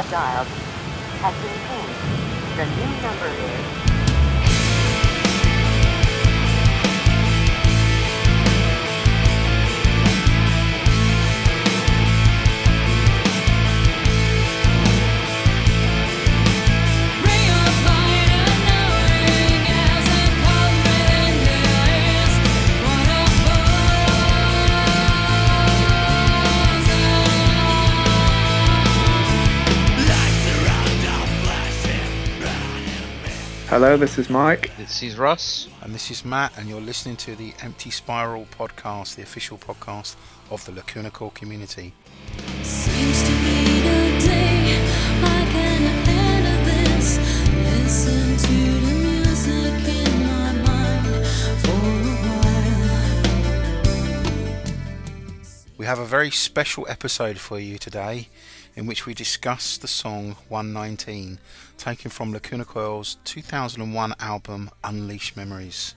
have dialed. Has been Hello, this is Mike. This is Russ. And this is Matt, and you're listening to the Empty Spiral podcast, the official podcast of the Lacuna Coil community. Seems to be the day I can handle this. Listen to the music in my mind for a while. We have a very special episode for you today in which we discuss the song 119, taken from Lacuna Coil's 2001 album Unleashed Memories.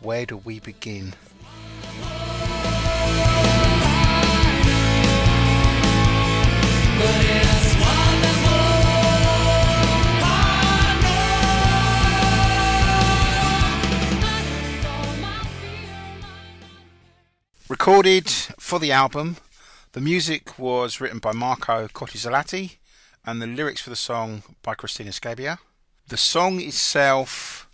Where do we begin? Recorded for the album the music was written by Marco Coti Zelati and the lyrics for the song by Cristina Scabbia. The song itself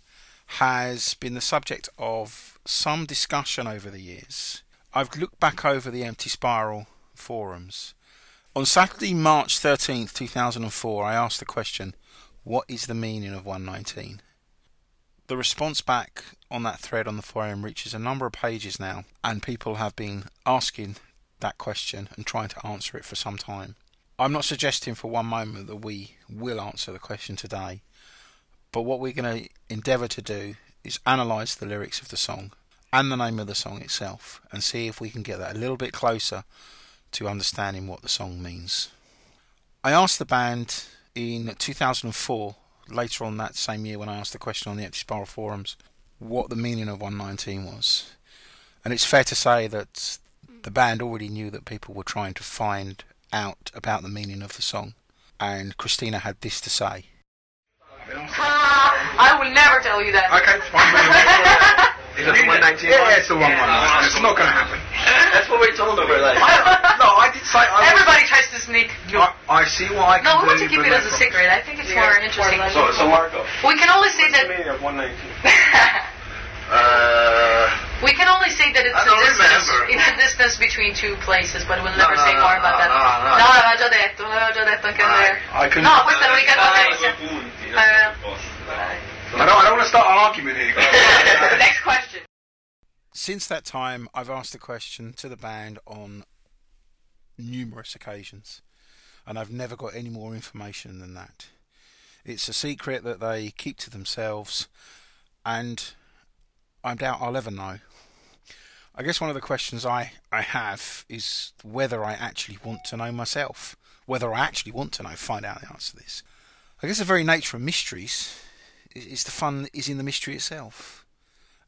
has been the subject of some discussion over the years. I've looked back over the Empty Spiral forums. On Saturday, March 13th, 2004, I asked the question, What is the meaning of 119? The response back on that thread on the forum reaches a number of pages now, and people have been asking that question and trying to answer it for some time. I'm not suggesting for one moment that we will answer the question today, but what we're going to endeavour to do is analyse the lyrics of the song and the name of the song itself and see if we can get that a little bit closer to understanding what the song means. I asked the band in 2004, later on that same year when I asked the question on the Empty Spiral forums, what the meaning of 119 was. And it's fair to say that the band already knew that people were trying to find out about the meaning of the song, and Cristina had this to say. I will never tell you that. Okay, fine. Is it the 119? Yeah, it's the 119. It's not going to happen. That's what we told them. We're like, no, I did say. I Everybody tries to sneak. I, I see why. I can no, we want to keep it as a secret. I think it's yeah. more interesting. So, so Marco. We can only say that. What's the meaning of 119? uh. We can only say that it's, a distance, it's a distance between two places, but we'll never no, say no, more about no, that. No, no, no, l'aveva già detto, l'aveva già detto anche I, I No, questa è l'unica cosa. I don't, I don't want to start an argument here. Next question. Since that time, I've asked the question to the band on numerous occasions, and I've never got any more information than that. It's a secret that they keep to themselves, and I doubt I'll ever know. I guess one of the questions I, I have is whether I actually want to know myself. Whether I actually want to know, find out the answer to this. I guess the very nature of mysteries is the fun is in the mystery itself.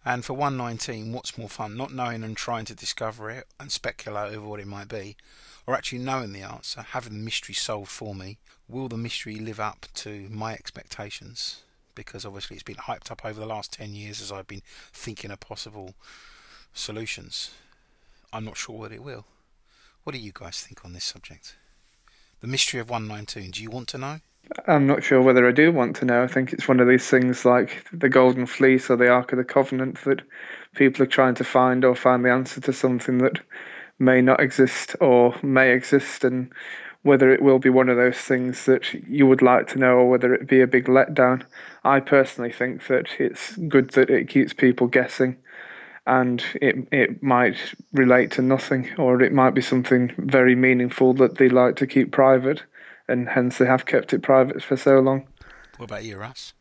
And for 119, what's more fun? Not knowing and trying to discover it and speculate over what it might be, or actually knowing the answer, having the mystery solved for me. Will the mystery live up to my expectations? Because obviously it's been hyped up over the last 10 years as I've been thinking a possible solutions. I'm not sure what it will. What do you guys think on this subject? The mystery of 119, do you want to know? I'm not sure whether I do want to know. I think it's one of these things like the Golden Fleece or the Ark of the Covenant that people are trying to find or find the answer to something that may not exist or may exist, and whether it will be one of those things that you would like to know or whether it be a big letdown. I personally think that it's good that it keeps people guessing and it it might relate to nothing or it might be something very meaningful that they like to keep private and hence they have kept it private for so long. What about you, Russ?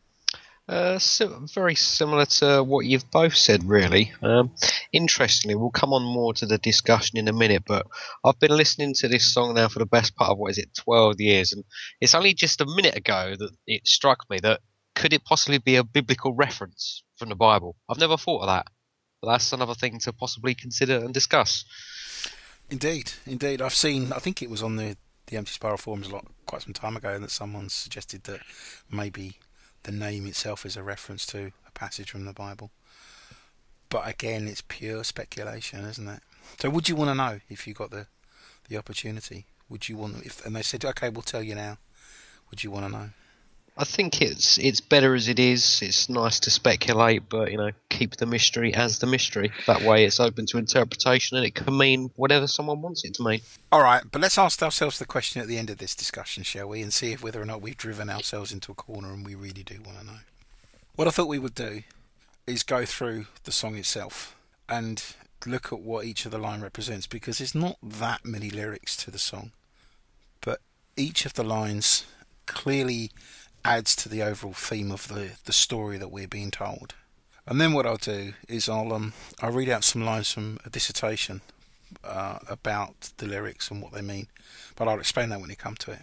Uh, so very similar to what you've both said, really. Um, interestingly, we'll come on more to the discussion in a minute, but I've been listening to this song now for the best part of what is it, 12 years, and it's only just a minute ago that it struck me that could it possibly be a biblical reference from the Bible? I've never thought of that, but that's another thing to possibly consider and discuss. Indeed, indeed. I've seen, I think it was on the the Empty Spiral forums a lot quite some time ago, and that someone suggested that maybe the name itself is a reference to a passage from the Bible. But again, it's pure speculation, isn't it? So, would you want to know if you got the the opportunity? Would you want if and they said, okay, we'll tell you now. Would you want to know? I think it's it's better as it is. It's nice to speculate, but you know, keep the mystery as the mystery. That way, it's open to interpretation, and it can mean whatever someone wants it to mean. All right, but let's ask ourselves the question at the end of this discussion, shall we, and see if whether or not we've driven ourselves into a corner and we really do want to know. What I thought we would do is go through the song itself and look at what each of the line represents because there's not that many lyrics to the song, but each of the lines clearly adds to the overall theme of the, the story that we're being told. And then what I'll do is I'll um I'll read out some lines from a dissertation uh, about the lyrics and what they mean, but I'll explain that when we come to it.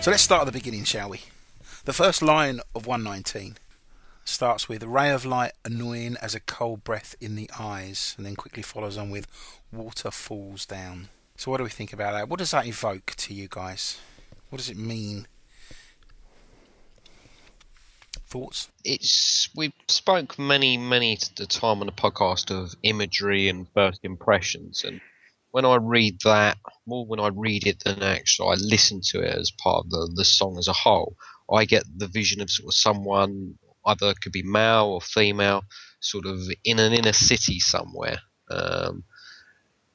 So let's start at the beginning, shall we? The first line of 119 starts with a ray of light annoying as a cold breath in the eyes, and then quickly follows on with water falls down. So, what do we think about that? What does that evoke to you guys? What does it mean? Thoughts? It's we've spoke many many the time on the podcast of imagery and first impressions, and when I read that more when I read it than actually I listen to it as part of the the song as a whole, I get the vision of sort of someone either could be male or female, sort of in an inner city somewhere. Um,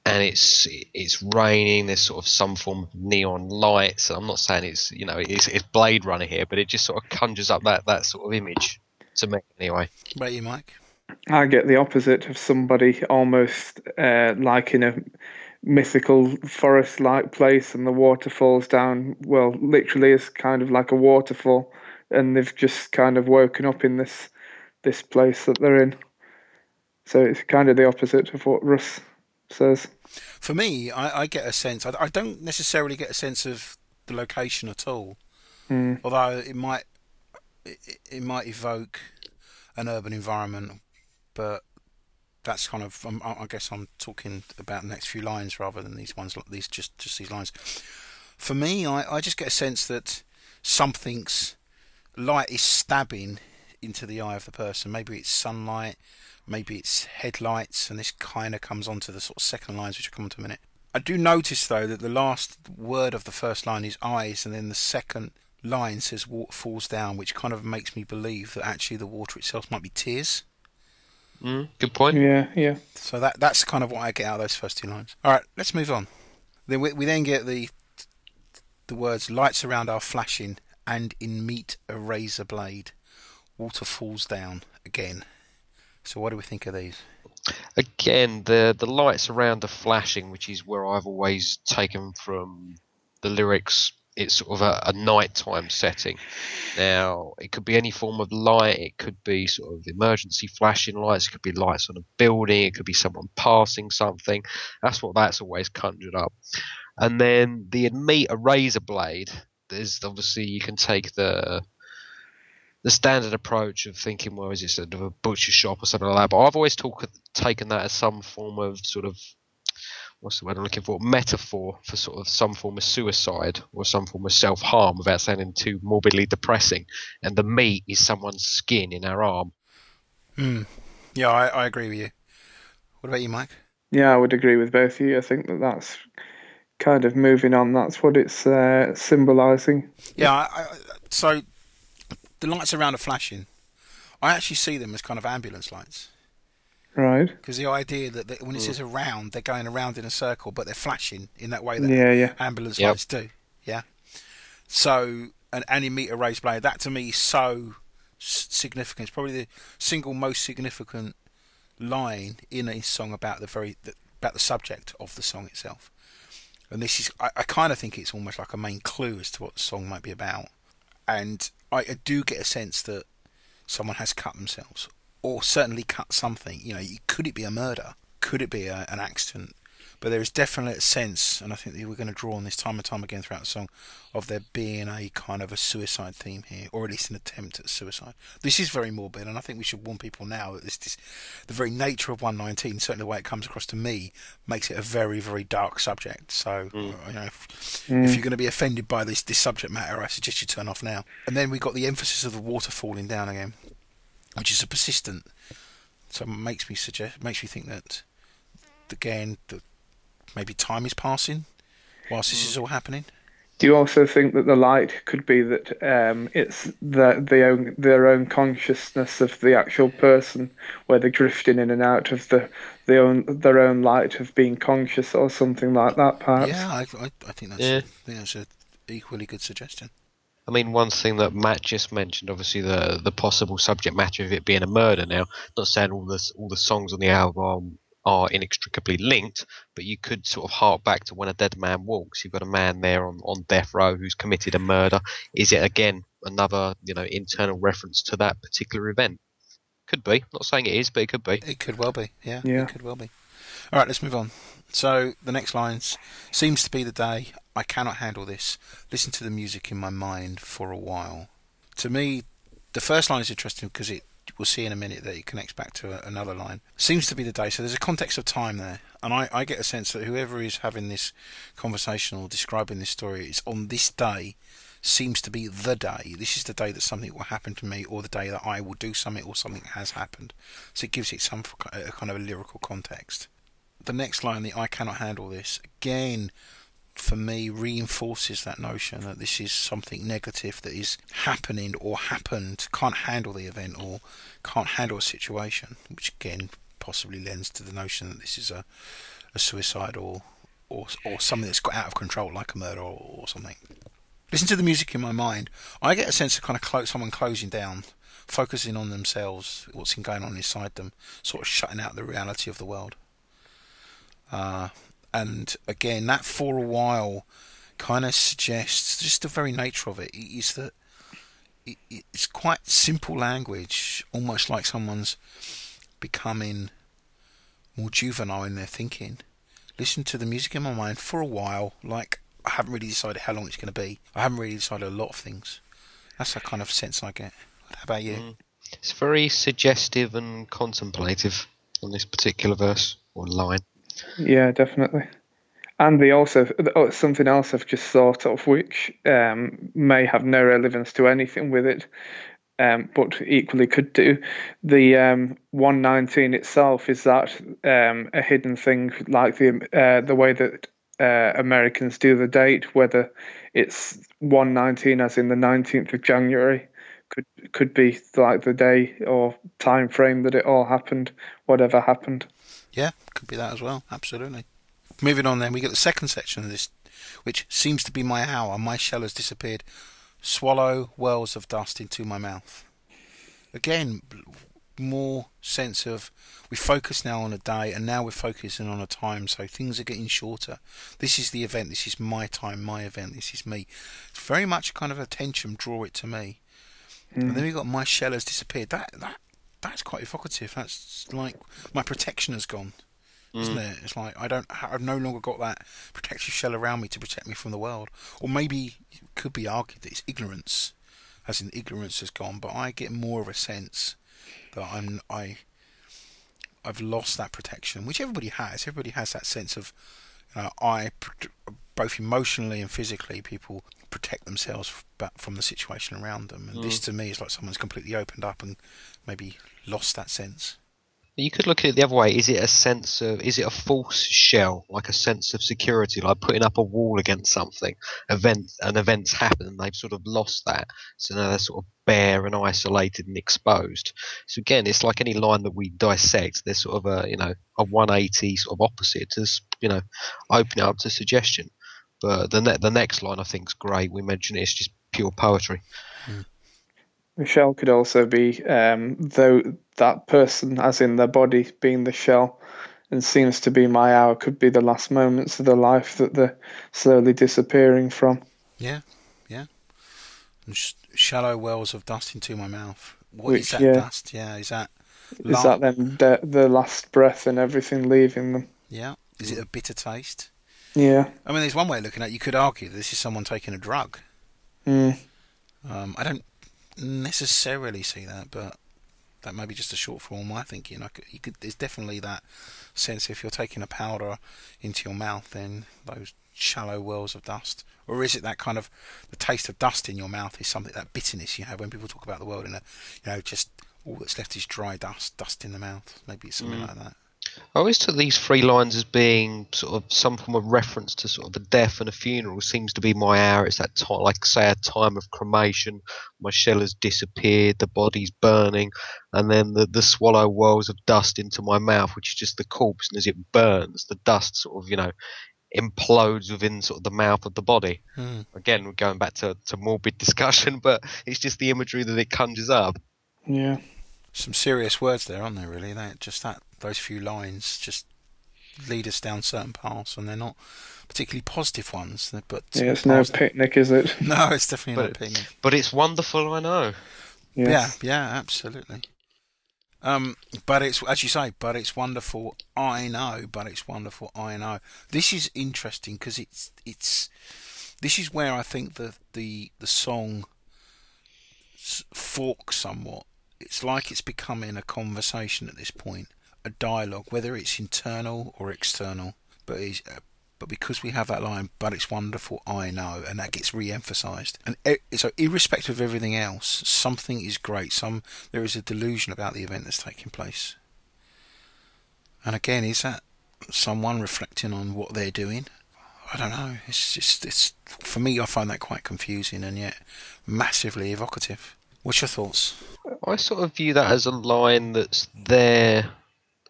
and it's it's raining. There's sort of some form of neon lights. I'm not saying it's you know it's, it's Blade Runner here, but it just sort of conjures up that that sort of image to me anyway. What about you, Mike? I get the opposite of somebody almost uh, like in a mythical forest like place and the water falls down. Well, literally, is kind of like a waterfall, and they've just kind of woken up in this this place that they're in. So it's kind of the opposite of what Russ says. For me, I, I get a sense. I, I don't necessarily get a sense of the location at all. Mm. Although it might it, it might evoke an urban environment, but that's kind of um, I I guess I'm talking about the next few lines rather than these ones. These just just these lines. For me, I, I just get a sense that something's light is stabbing into the eye of the person. Maybe it's sunlight, maybe it's headlights, and this kind of comes onto the sort of second lines, which I'll come on to in a minute. I do notice though that the last word of the first line is eyes, and then the second line says water falls down, which kind of makes me believe that actually the water itself might be tears. Mm, good point. Yeah, yeah. So that that's kind of what I get out of those first two lines. All right, let's move on. Then we, we then get the the words lights around are flashing, and in meat a razor blade. Water falls down again. So what do we think of these? Again, the the lights around are flashing, which is where I've always taken from the lyrics. It's sort of a, a nighttime setting. Now, it could be any form of light. It could be sort of emergency flashing lights. It could be lights on a building. It could be someone passing something. That's what that's always conjured up. And then the meet a razor blade. There's obviously you can take the the standard approach of thinking, well, is it sort of a butcher shop or something like that? But I've always talk, taken that as some form of sort of what's the word I'm looking for? Metaphor for sort of some form of suicide or some form of self harm without sounding too morbidly depressing. And the meat is someone's skin in our arm. Hmm. Yeah, I, I agree with you. What about you, Mike? Yeah, I would agree with both of you. I think that that's kind of moving on. That's what it's uh, symbolising. Yeah, I, I, so the lights around are flashing. I actually see them as kind of ambulance lights. Right. Because the idea that, that when it says around, they're going around in a circle, but they're flashing in that way that Yeah, yeah. ambulance Yep. lights do. Yeah. So, an any meter raised blade, that to me is so significant. It's probably the single most significant line in a song about the very the, about the subject of the song itself. And this is, I, I kind of think it's almost like a main clue as to what the song might be about. And I, I do get a sense that someone has cut themselves, or certainly cut something. You know, could it be a murder? Could it be a, an accident? But there is definitely a sense, and I think that we're going to draw on this time and time again throughout the song, of there being a kind of a suicide theme here, or at least an attempt at suicide. This is very morbid, and I think we should warn people now that this, this the very nature of 119, certainly the way it comes across to me, makes it a very, very dark subject. So, mm. you know, if, mm. if you're going to be offended by this this subject matter, I suggest you turn off now. And then we got the emphasis of the water falling down again, which is a persistent. So it makes me suggest makes me think that again that maybe time is passing whilst this is all happening. Do you also think that the light could be that um, it's the, the own, their own consciousness of the actual person, where they're drifting in and out of the, the own their own light of being conscious or something like that, perhaps? Yeah, I, I, I think that's Yeah. I think that's a equally good suggestion. I mean, one thing that Matt just mentioned, obviously the the possible subject matter of it being a murder. Now, not saying all the all the songs on the album are inextricably linked, but you could sort of hark back to when a dead man walks. You've got a man there on, on death row who's committed a murder. Is it again another you know internal reference to that particular event? Could be. Not saying it is, but it could be. It could well be. Yeah, Yeah. it could well be. All right, let's move on. So the next lines seems to be the day I cannot handle this. Listen to the music in my mind for a while. To me, the first line is interesting because it we'll see in a minute that it connects back to a, another line. Seems to be the day. So there's a context of time there, and I, I get a sense that whoever is having this conversation or describing this story is on this day seems to be the day. This is the day that something will happen to me, or the day that I will do something, or something has happened. So it gives it some kind of a lyrical context. The next line, the I cannot handle this, again, for me, reinforces that notion that this is something negative that is happening or happened, can't handle the event or can't handle a situation, which again possibly lends to the notion that this is a, a suicide or, or or something that's got out of control, like a murder or, or something. Listen to the music in my mind. I get a sense of kind of clo- someone closing down, focusing on themselves, what's going on inside them, sort of shutting out the reality of the world. Uh, and again, that for a while kind of suggests just the very nature of it is that it's quite simple language, almost like someone's becoming more juvenile in their thinking. Listen to the music in my mind for a while, like I haven't really decided how long it's going to be. I haven't really decided a lot of things. That's the kind of sense I get. How about you? Mm. It's very suggestive and contemplative on this particular verse or line. Yeah, definitely. And they also oh, something else I've just thought of, which um, may have no relevance to anything with it, um, but equally could do. The um, 119 itself is that um, a hidden thing, like the uh, the way that uh, Americans do the date, whether it's 119 as in the 19th of January, could could be like the day or time frame that it all happened, whatever happened. Yeah, could be that as well. Absolutely. Moving on, then we get the second section of this, which seems to be my hour. My shell has disappeared. Swallow wells of dust into my mouth. Again, more sense of we focus now on a day, and now we're focusing on a time, so things are getting shorter. This is the event. This is my time, my event. This is me. It's very much kind of attention. Draw it to me. And mm. then we got my shell has disappeared. That that that's quite evocative. That's like my protection has gone, isn't mm. it? It's like I don't, I've no longer got that protective shell around me to protect me from the world. Or maybe it could be argued that it's ignorance, as in ignorance has gone. But I get more of a sense that I'm, I, I've lost that protection, which everybody has. Everybody has that sense of, you know, I, both emotionally and physically, people protect themselves from the situation around them. And this mm. to me is like someone's completely opened up and maybe lost that sense. You could look at it the other way. Is it a sense of, is it a false shell, like a sense of security, like putting up a wall against something? Event, an event's happened and they've sort of lost that. So now they're sort of bare and isolated and exposed. So again, it's like any line that we dissect. There's sort of a, you know, a 180 sort of opposite to, you know, open it up to suggestion. But the ne- the next line I think is great. We mentioned it, it's just pure poetry. The shell could also be um, though that person, as in their body, being the shell, and seems to be my hour, could be the last moments of the life that they're slowly disappearing from. Yeah, yeah. And sh- shallow wells of dust into my mouth. What is Which, that yeah. dust? Yeah, is that? Is that then the, the last breath and everything leaving them? Yeah, Is it a bitter taste? Yeah. I mean, there's one way of looking at it. You could argue this is someone taking a drug. Mm. Um, I don't necessarily see that, but that may be just a short form of my thinking. I could, you could, there's definitely that sense if you're taking a powder into your mouth, then those shallow whirls of dust, or is it that kind of the taste of dust in your mouth is something that bitterness you have when people talk about the world in a, you know, just all that's left is dry dust, dust in the mouth. Maybe it's something Mm. like that. I always took these three lines as being sort of some form of reference to sort of a death and a funeral. Seems to be my hour. It's that time, like say, a time of cremation. My shell has disappeared, the body's burning, and then the the swallow whirls of dust into my mouth, which is just the corpse. And as it burns, the dust sort of you know implodes within sort of the mouth of the body. Hmm. Again, we're going back to to morbid discussion, but it's just the imagery that it conjures up. Yeah. Some serious words there, aren't there? Really, that just that those few lines just lead us down certain paths, and they're not particularly positive ones. But Yeah, it's no picnic, is it? No, it's definitely not But- picnic. But it's wonderful, I know. Yes. Yeah, yeah, absolutely. Um, but it's as you say, but it's wonderful. I know, but it's wonderful. I know. This is interesting because it's it's this is where I think the the the song forks somewhat. It's like it's becoming a conversation at this point, a dialogue, whether it's internal or external. But it's, uh, but because we have that line, but it's wonderful, I know, and that gets re-emphasized. And so, irrespective of everything else, something is great. Some there is a delusion about the event that's taking place. And again, is that someone reflecting on what they're doing? I don't know. It's just it's for me. I find that quite confusing and yet massively evocative. What's your thoughts? I sort of view that as a line that's there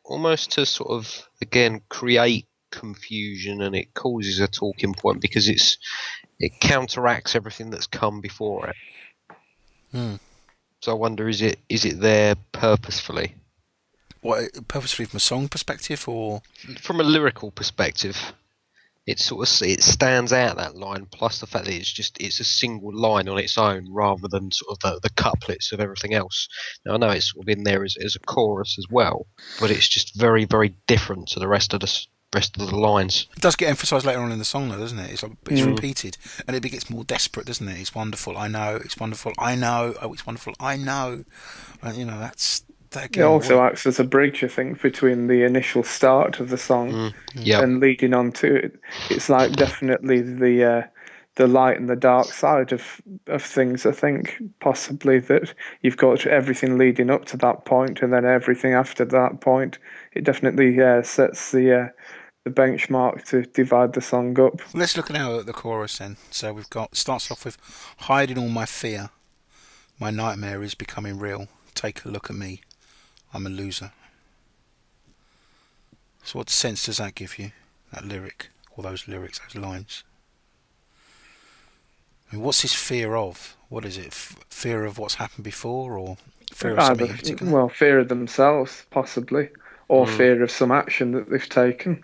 almost to sort of again create confusion and it causes a talking point because it's it counteracts everything that's come before it. Hmm. So I wonder is it is it there purposefully? What purposefully from a song perspective, or From a lyrical perspective, it sort of it stands out that line. Plus the fact that it's just it's a single line on its own rather than sort of the, the couplets of everything else. Now I know it's sort of in there as, as a chorus as well, but it's just very very different to the rest of the rest of the lines. it does get emphasised later on in the song, though, doesn't it? It's like it's Mm. repeated, and it gets more desperate, doesn't it? It's wonderful. I know. It's wonderful. I know. Oh, it's wonderful. I know. And, you know, that's that It also what- acts as a bridge, I think, between the initial start of the song Mm. Yeah, and leading on to it. It's like definitely the uh, the light and the dark side of of things. I think possibly that you've got everything leading up to that point, and then everything after that point. It definitely uh, sets the uh, the benchmark to divide the song up. Let's look now at the chorus then. So we've got starts off with hiding all my fear. My nightmare is becoming real. Take a look at me. I'm a loser. So what sense does that give you? That lyric, or those lyrics, those lines. I mean, what's his fear of? What is it? F- fear of what's happened before, or fear of something Either, particular? well, fear of themselves, possibly, or Mm. fear of some action that they've taken.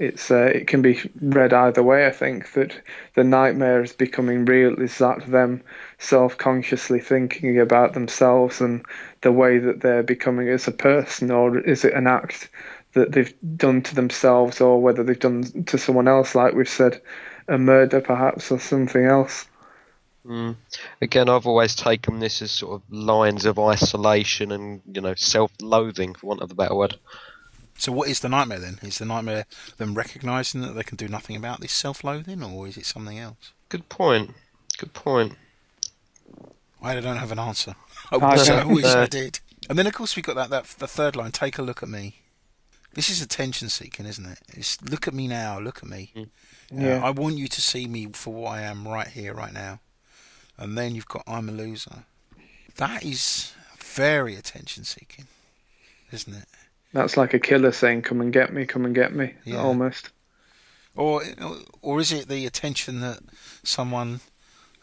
It's uh, it can be read either way. I think that the nightmare is becoming real. Is that them self-consciously thinking about themselves and the way that they're becoming as a person, or is it an act that they've done to themselves, or whether they've done to someone else, like we've said, a murder perhaps, or something else? Mm. Again, I've always taken this as sort of lines of isolation and you know self-loathing, for want of a better word. So what is the nightmare then? Is the nightmare them recognising that they can do nothing about this self-loathing, or is it something else? Good point. Good point. I don't have an answer. I I wish I, don't wish I did. And then of course we got that, that the third line. Take a look at me. This is attention seeking, isn't it? It's look at me now. Look at me. Uh, Yeah. I want you to see me for what I am right here, right now. And then you've got I'm a loser. That is very attention seeking, isn't it? That's like a killer saying, "Come and get me, come and get me," Yeah. almost. Or or is it the attention that someone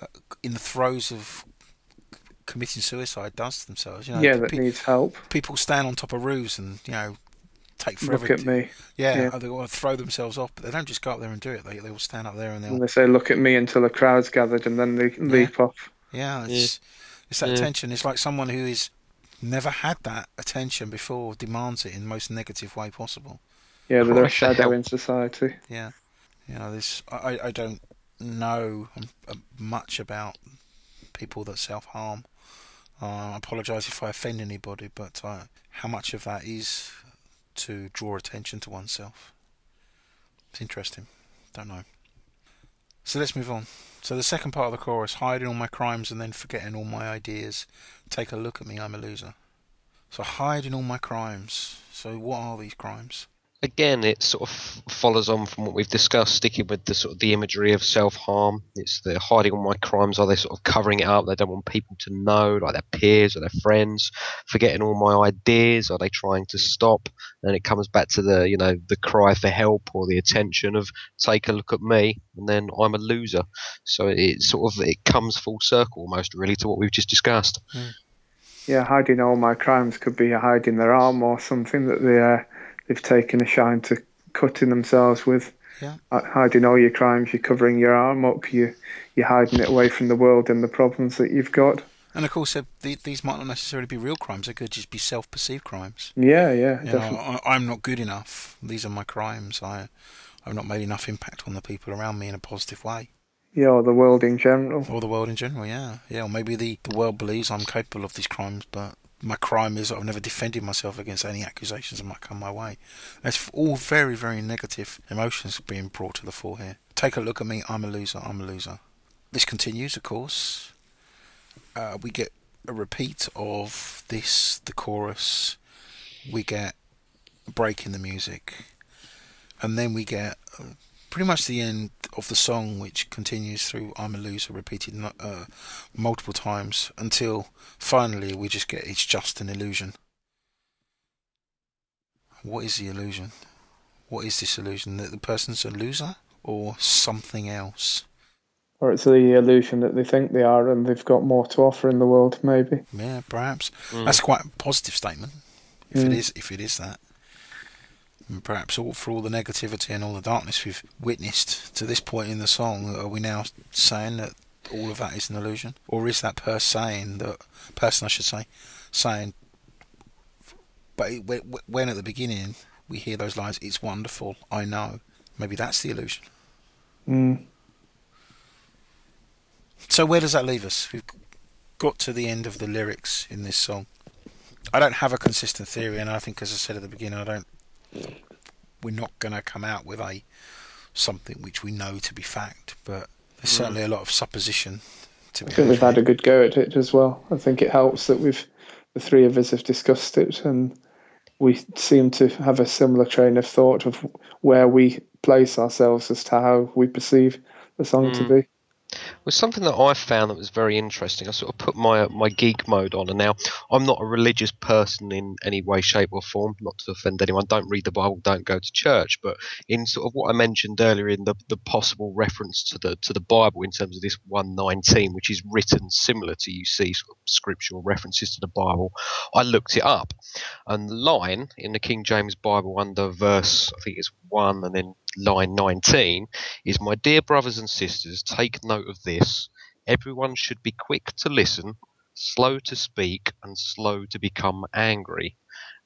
uh, in the throes of committing suicide does to themselves? You know, yeah, that pe- needs help. people stand on top of roofs and you know take forever. Look at to- me. Yeah, Yeah. they want to throw themselves off, but they don't just go up there and do it. They they will stand up there and And they'll they say, "Look at me," until a crowd's gathered, and then they leap off. yeah. It's it's that Yeah. attention. It's like someone who is never had that attention before demands it in the most negative way possible. Yeah, they're a shadow in society. Yeah, you know, this I, I don't know um, uh, much about people that self harm. Uh, I apologise if I offend anybody, but uh, how much of that is to draw attention to oneself? It's interesting. Don't know. So let's move on. So the second part of the chorus: hiding all my crimes and then forgetting all my ideas. Take a look at me, I'm a loser. So hiding all my crimes. So what are these crimes? Again, it sort of follows on from what we've discussed, sticking with the sort of the imagery of self harm. It's the hiding all my crimes. Are they sort of covering it up? They don't want people to know, like their peers or their friends. Forgetting all my ideas. Are they trying to stop? And it comes back to the you know the cry for help or the attention of take a look at me, and then I'm a loser. So it sort of it comes full circle almost really to what we've just discussed. Yeah, hiding all my crimes could be hiding their arm or something that they uh, they've taken a shine to cutting themselves with. Yeah. Uh, hiding all your crimes, you're covering your arm up. You you're hiding it away from the world and the problems that you've got. And of course, uh, these might not necessarily be real crimes. They could just be self-perceived crimes. Yeah, yeah, You know, definitely. I, I'm not good enough. These are my crimes. I, I've not made enough impact on the people around me in a positive way, Yeah, or the world in general. or the world in general. Yeah, yeah. Or maybe the, the world believes I'm capable of these crimes, but my crime is I've never defended myself against any accusations that might come my way. That's all very, very negative emotions being brought to the fore here. Take a look at me. I'm a loser. I'm a loser. This continues, of course. Uh, we get a repeat of this, the chorus. We get a break in the music. And then we get uh, pretty much the end of the song, which continues through I'm a loser, repeated uh, multiple times until finally we just get it's just an illusion. What is the illusion? What is this illusion? That the person's a loser or something else? Or it's the illusion that they think they are and they've got more to offer in the world, maybe. Yeah, perhaps. That's quite a positive statement. If it Mm. is, if it is that. And perhaps all for all the negativity and all the darkness we've witnessed to this point in the song, are we now saying that all of that is an illusion, or is that person saying that person, I should say, saying, but when at the beginning we hear those lines, "It's wonderful, I know," maybe that's the illusion. Mm. So where does that leave us? We've got to the end of the lyrics in this song. I don't have a consistent theory, and I think, as I said at the beginning, I don't. We're not going to come out with a something which we know to be fact, but there's certainly a lot of supposition to I think we've had had a good go at it as well. I think it helps that we've the three of us have discussed it and we seem to have a similar train of thought of where we place ourselves as to how we perceive the song to Mm. be. Was something that I found that was very interesting. I sort of put my my geek mode on, and now I'm not a religious person in any way, shape, or form. Not to offend anyone. Don't read the Bible. Don't go to church. But in sort of what I mentioned earlier, in the, the possible reference to the to the Bible in terms of this 119, which is written similar to you see sort of scriptural references to the Bible, I looked it up, and the line in the King James Bible under verse I think it's one, and then line 19 is my dear brothers and sisters, take note of this. Everyone should be quick to listen, slow to speak, and slow to become angry.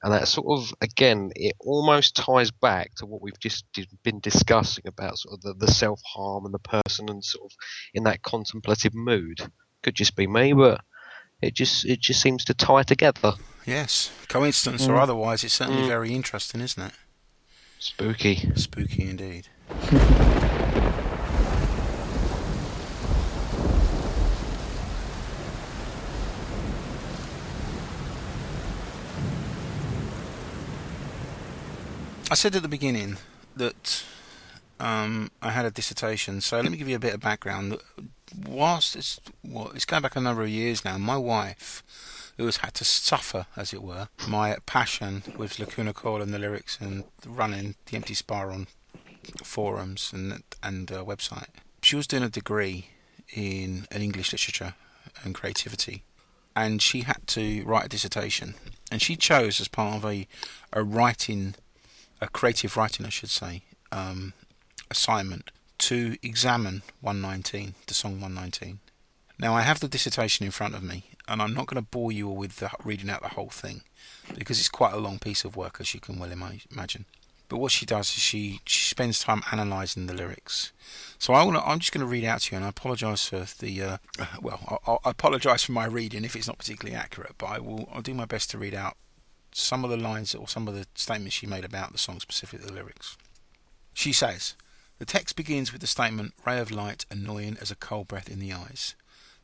And that sort of, again, it almost ties back to what we've just been discussing about sort of the, the self harm and the person and sort of in that contemplative mood. Could just be me, but it just it just seems to tie together. Yes, coincidence or Mm. otherwise, it's certainly Mm. very interesting, isn't it? Spooky. Spooky indeed. I said at the beginning that um, I had a dissertation, so let me give you a bit of background. Whilst it's, well, it's going back a number of years now, my wife, who has had to suffer, as it were, my passion with Lacuna Coil and the lyrics and running the Empty Spiral forums and and uh, website. She was doing a degree in in English literature and creativity, and she had to write a dissertation. And she chose as part of a a writing, a creative writing, I should say, um, assignment to examine 119, the song 119. Now I have the dissertation in front of me, and I'm not going to bore you all with the, reading out the whole thing because it's quite a long piece of work, as you can well ima- imagine. but what she does is she, she spends time analysing the lyrics. So I I'm just going to read out to you, and I apologise for the uh, well, I, I apologise for my reading if it's not particularly accurate, but I will I'll do my best to read out some of the lines or some of the statements she made about the song, specifically the lyrics. She says, "The text begins with the statement, ray of light, annoying as a cold breath in the eyes."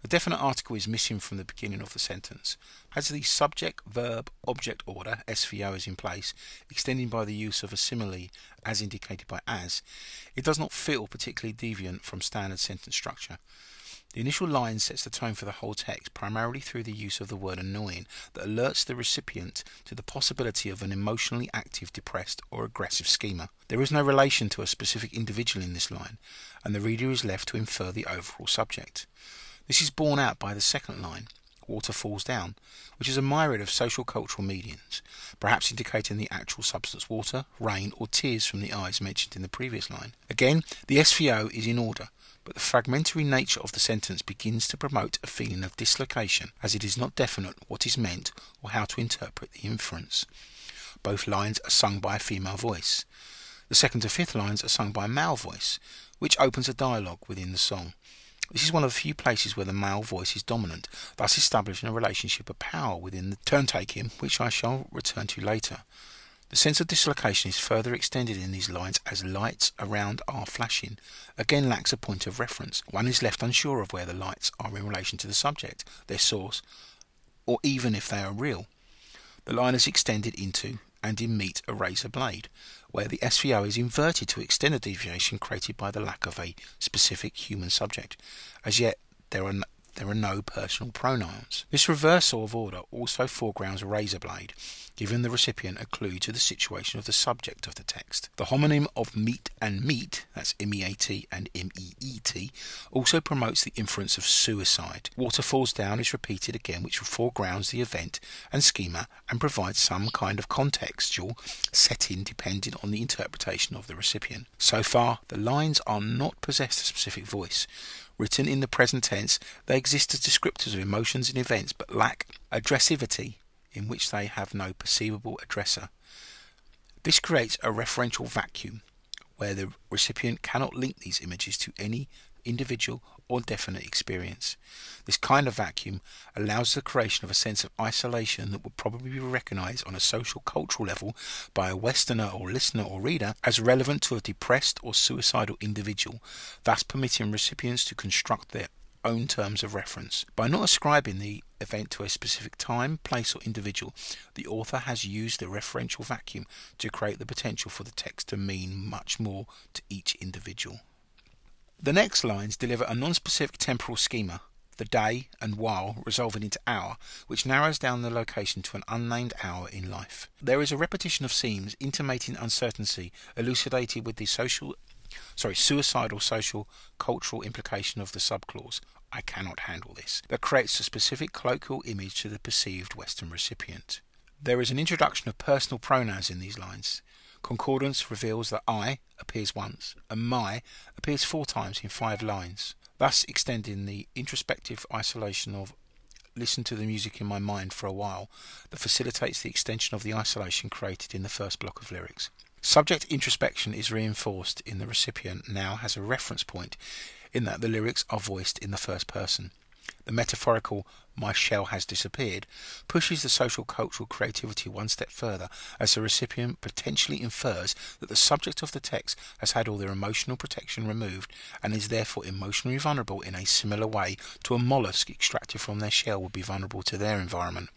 The definite article is missing from the beginning of the sentence. As the subject verb object order SVO is in place, extending by the use of a simile as indicated by as, it does not feel particularly deviant from standard sentence structure. The initial line sets the tone for the whole text primarily through the use of the word annoying that alerts the recipient to the possibility of an emotionally active, depressed, or aggressive schema. There is no relation to a specific individual in this line, and the reader is left to infer the overall subject. This is borne out by the second line, water falls down, which is a myriad of social cultural medians, perhaps indicating the actual substance water, rain, or tears from the eyes mentioned in the previous line. Again, the SVO is in order, but the fragmentary nature of the sentence begins to promote a feeling of dislocation, as it is not definite what is meant or how to interpret the inference. Both lines are sung by a female voice. The second to fifth lines are sung by a male voice, which opens a dialogue within the song. This is one of the few places where the male voice is dominant, thus establishing a relationship of power within the turn taking, which I shall return to later. The sense of dislocation is further extended in these lines as lights around are flashing. Again lacks a point of reference. One is left unsure of where the lights are in relation to the subject, their source, or even if they are real. The line is extended into and in meet a razor blade, where the SVO is inverted to extend the deviation created by the lack of a specific human subject. As yet, there are there are no personal pronouns. This reversal of order also foregrounds a razor blade, giving the recipient a clue to the situation of the subject of the text. The homonym of meat and meat, that's M-E-A-T and M-E-E-T, also promotes the inference of suicide. Water falls down is repeated again, which foregrounds the event and schema and provides some kind of contextual setting depending on the interpretation of the recipient. So far, the lines are not possessed of specific voice. Written in the present tense, they exist as descriptors of emotions and events but lack addressivity in which they have no perceivable addressor. This creates a referential vacuum where the recipient cannot link these images to any individual or definite experience. This kind of vacuum allows the creation of a sense of isolation that would probably be recognized on a social cultural level by a Westerner or listener or reader as relevant to a depressed or suicidal individual, thus permitting recipients to construct their own terms of reference. By not ascribing the event to a specific time, place, or individual, the author has used the referential vacuum to create the potential for the text to mean much more to each individual. The next lines deliver a non-specific temporal schema, the day and while resolving into hour, which narrows down the location to an unnamed hour in life. There is a repetition of seams intimating uncertainty, elucidated with the social sorry, suicidal social cultural implication of the subclause. I cannot handle this. That creates a specific colloquial image to the perceived Western recipient. There is an introduction of personal pronouns in these lines. Concordance reveals that I appears once and my appears four times in five lines, thus extending the introspective isolation of listen to the music in my mind for a while that facilitates the extension of the isolation created in the first block of lyrics. Subject introspection is reinforced in the recipient now has a reference point in that the lyrics are voiced in the first person. The metaphorical my shell has disappeared pushes the social cultural creativity one step further as the recipient potentially infers that the subject of the text has had all their emotional protection removed and is therefore emotionally vulnerable in a similar way to a mollusk extracted from their shell would be vulnerable to their environment.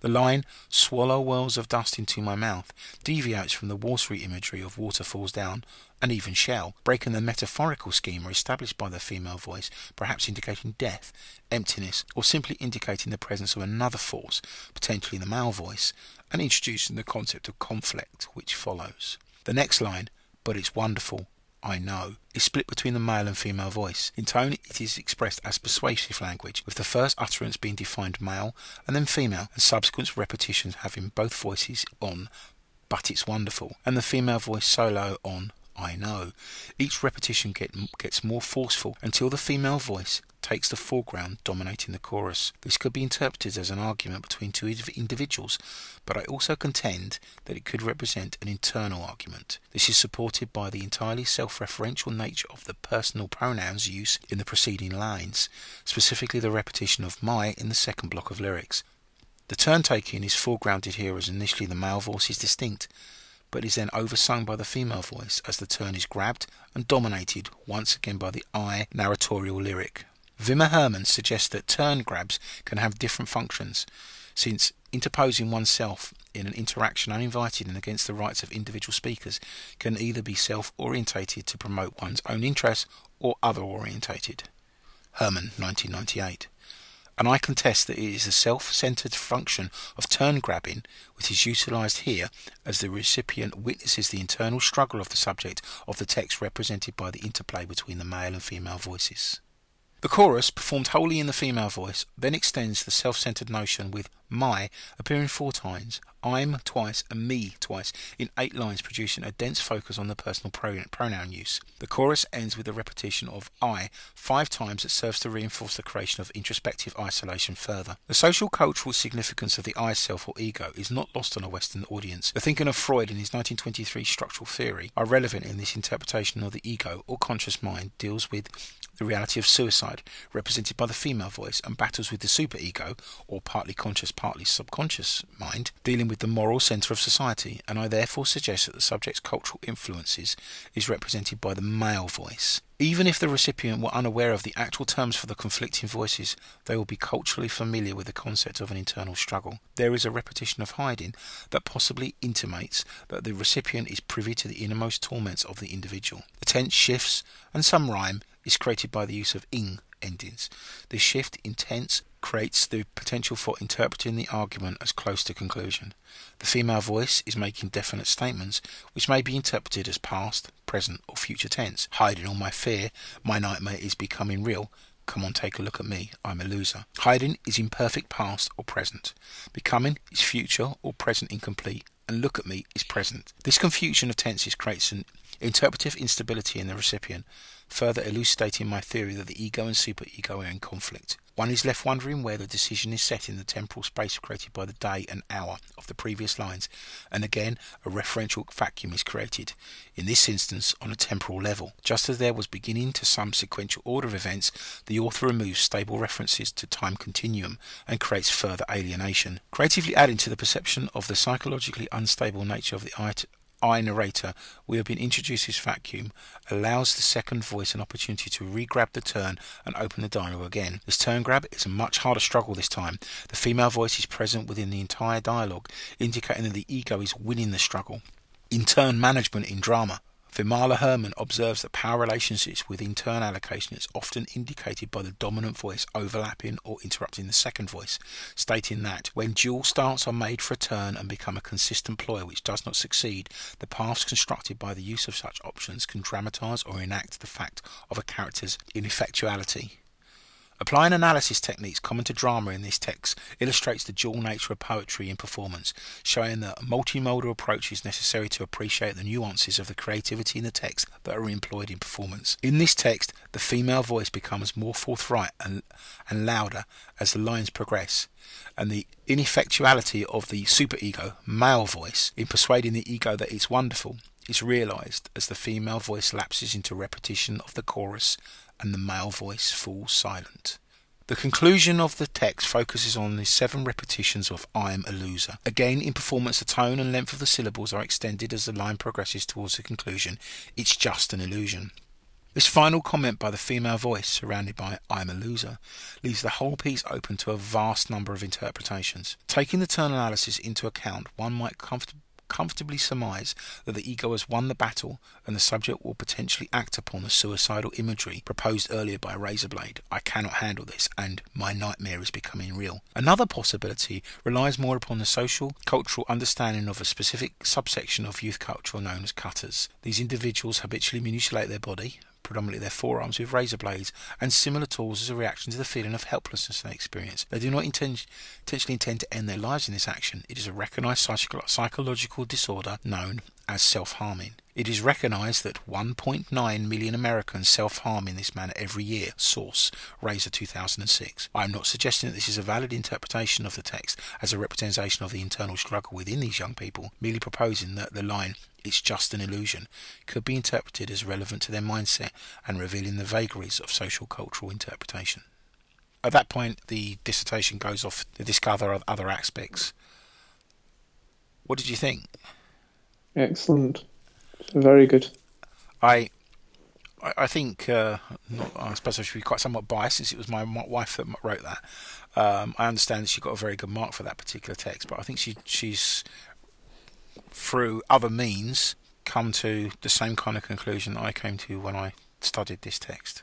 The line, swallow whirls of dust into my mouth, deviates from the watery imagery of water falls down, and even shell, breaking the metaphorical schema established by the female voice, perhaps indicating death, emptiness, or simply indicating the presence of another force, potentially the male voice, and introducing the concept of conflict which follows. The next line, but it's wonderful, I know, is split between the male and female voice. In tone, it is expressed as persuasive language, with the first utterance being defined male and then female, and subsequent repetitions having both voices on, but it's wonderful, and the female voice solo on, I know. Each repetition get, gets more forceful until the female voice takes the foreground, dominating the chorus. This could be interpreted as an argument between two individuals, but I also contend that it could represent an internal argument. This is supported by the entirely self referential nature of the personal pronouns used in the preceding lines, specifically the repetition of my in the second block of lyrics. The turn taking is foregrounded here as initially the male voice is distinct, but is then oversung by the female voice as the turn is grabbed and dominated once again by the I narratorial lyric. Vimala Herman suggests that turn grabs can have different functions, since interposing oneself in an interaction uninvited and against the rights of individual speakers can either be self orientated to promote one's own interests or other orientated. Herman, 1998. And I contest that it is a self centered function of turn grabbing which is utilized here as the recipient witnesses the internal struggle of the subject of the text represented by the interplay between the male and female voices. The chorus, performed wholly in the female voice, then extends the self-centered notion with my appearing four times, I'm twice, and me twice, in eight lines, producing a dense focus on the personal pronoun use. The chorus ends with a repetition of I five times that serves to reinforce the creation of introspective isolation further. The social cultural significance of the I self or ego is not lost on a Western audience. The thinking of Freud in his 1923 structural theory are relevant in this interpretation of the ego or conscious mind deals with the reality of suicide, represented by the female voice, and battles with the superego, or partly conscious, partly subconscious mind, dealing with the moral centre of society, and I therefore suggest that the subject's cultural influences is represented by the male voice. Even if the recipient were unaware of the actual terms for the conflicting voices, they will be culturally familiar with the concept of an internal struggle. There is a repetition of Haydn that possibly intimates that the recipient is privy to the innermost torments of the individual. The tense shifts, and some rhyme is created by the use of ing endings. This shift in tense creates the potential for interpreting the argument as close to conclusion. The female voice is making definite statements which may be interpreted as past, present, or future tense. Hiding all my fear, my nightmare is becoming real. Come on, take a look at me. I'm a loser. Hiding is imperfect past or present. Becoming is future or present incomplete. And look at me is present. This confusion of tenses creates an interpretive instability in the recipient further elucidating my theory that the ego and superego are in conflict. One is left wondering where the decision is set in the temporal space created by the day and hour of the previous lines, and again a referential vacuum is created, in this instance on a temporal level. Just as there was beginning to some sequential order of events, the author removes stable references to time continuum and creates further alienation, creatively adding to the perception of the psychologically unstable nature of the I narrator, we have been introduced this vacuum, allows the second voice an opportunity to re-grab the turn and open the dialogue again. This turn grab is a much harder struggle this time. The female voice is present within the entire dialogue, indicating that the ego is winning the struggle. In turn management in drama. Vimala Herman observes that power relationships within turn allocation is often indicated by the dominant voice overlapping or interrupting the second voice, stating that when dual starts are made for a turn and become a consistent ploy which does not succeed, the paths constructed by the use of such options can dramatize or enact the fact of a character's ineffectuality. Applying analysis techniques common to drama in this text illustrates the dual nature of poetry in performance, showing that a multimodal approach is necessary to appreciate the nuances of the creativity in the text that are employed in performance. In this text, the female voice becomes more forthright and, and louder as the lines progress, and the ineffectuality of the superego, male voice, in persuading the ego that it's wonderful is realized as the female voice lapses into repetition of the chorus and the male voice falls silent. The conclusion of the text focuses on the seven repetitions of I am a loser. Again, in performance, the tone and length of the syllables are extended as the line progresses towards the conclusion. It's just an illusion. This final comment by the female voice, surrounded by I'm a loser, leaves the whole piece open to a vast number of interpretations. Taking the turn analysis into account, one might comfortably comfortably surmise that the ego has won the battle and the subject will potentially act upon the suicidal imagery proposed earlier by Razorblade. I cannot handle this and my nightmare is becoming real. Another possibility relies more upon the social, cultural understanding of a specific subsection of youth culture known as cutters. These individuals habitually mutilate their body, predominantly their forearms, with razor blades and similar tools as a reaction to the feeling of helplessness they experience. They do not intend, intentionally intend to end their lives in this action. It is a recognized psychological disorder known as self harming. It is recognised that 1.9 million Americans self-harm in this manner every year. Source, Razor 2006. I am not suggesting that this is a valid interpretation of the text as a representation of the internal struggle within these young people, merely proposing that the line it's just an illusion could be interpreted as relevant to their mindset and revealing the vagaries of social cultural interpretation. At that point, the dissertation goes off to discover other aspects. What did you think? Excellent. Very good. I I think uh, not, I suppose I should be quite somewhat biased since it was my wife that wrote that. Um, I understand that she got a very good mark for that particular text, but I think she she's through other means come to the same kind of conclusion I came to when I studied this text.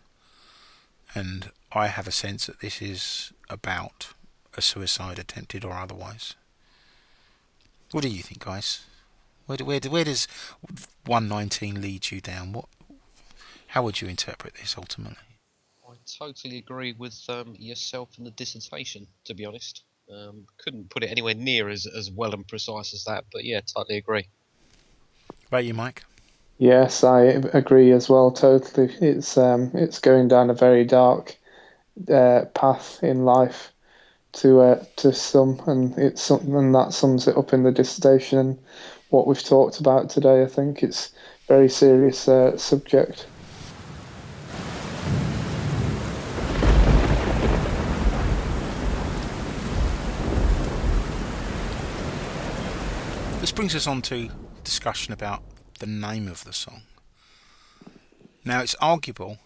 And I have a sense that this is about a suicide attempted or otherwise. What do you think, guys? Where, do, where, do, where does 119 lead you down? What? How would you interpret this ultimately? I totally agree with um, yourself in the dissertation, to be honest. Um, couldn't put it anywhere near as, as well and precise as that, but yeah, totally agree. About you, Mike? Yes, I agree as well. Totally, it's um, it's going down a very dark uh, path in life to uh, to some, and it's something and that sums it up in the dissertation and what we've talked about today. I think it's a very serious uh, subject. Brings us on to discussion about the name of the song. Now, it's arguable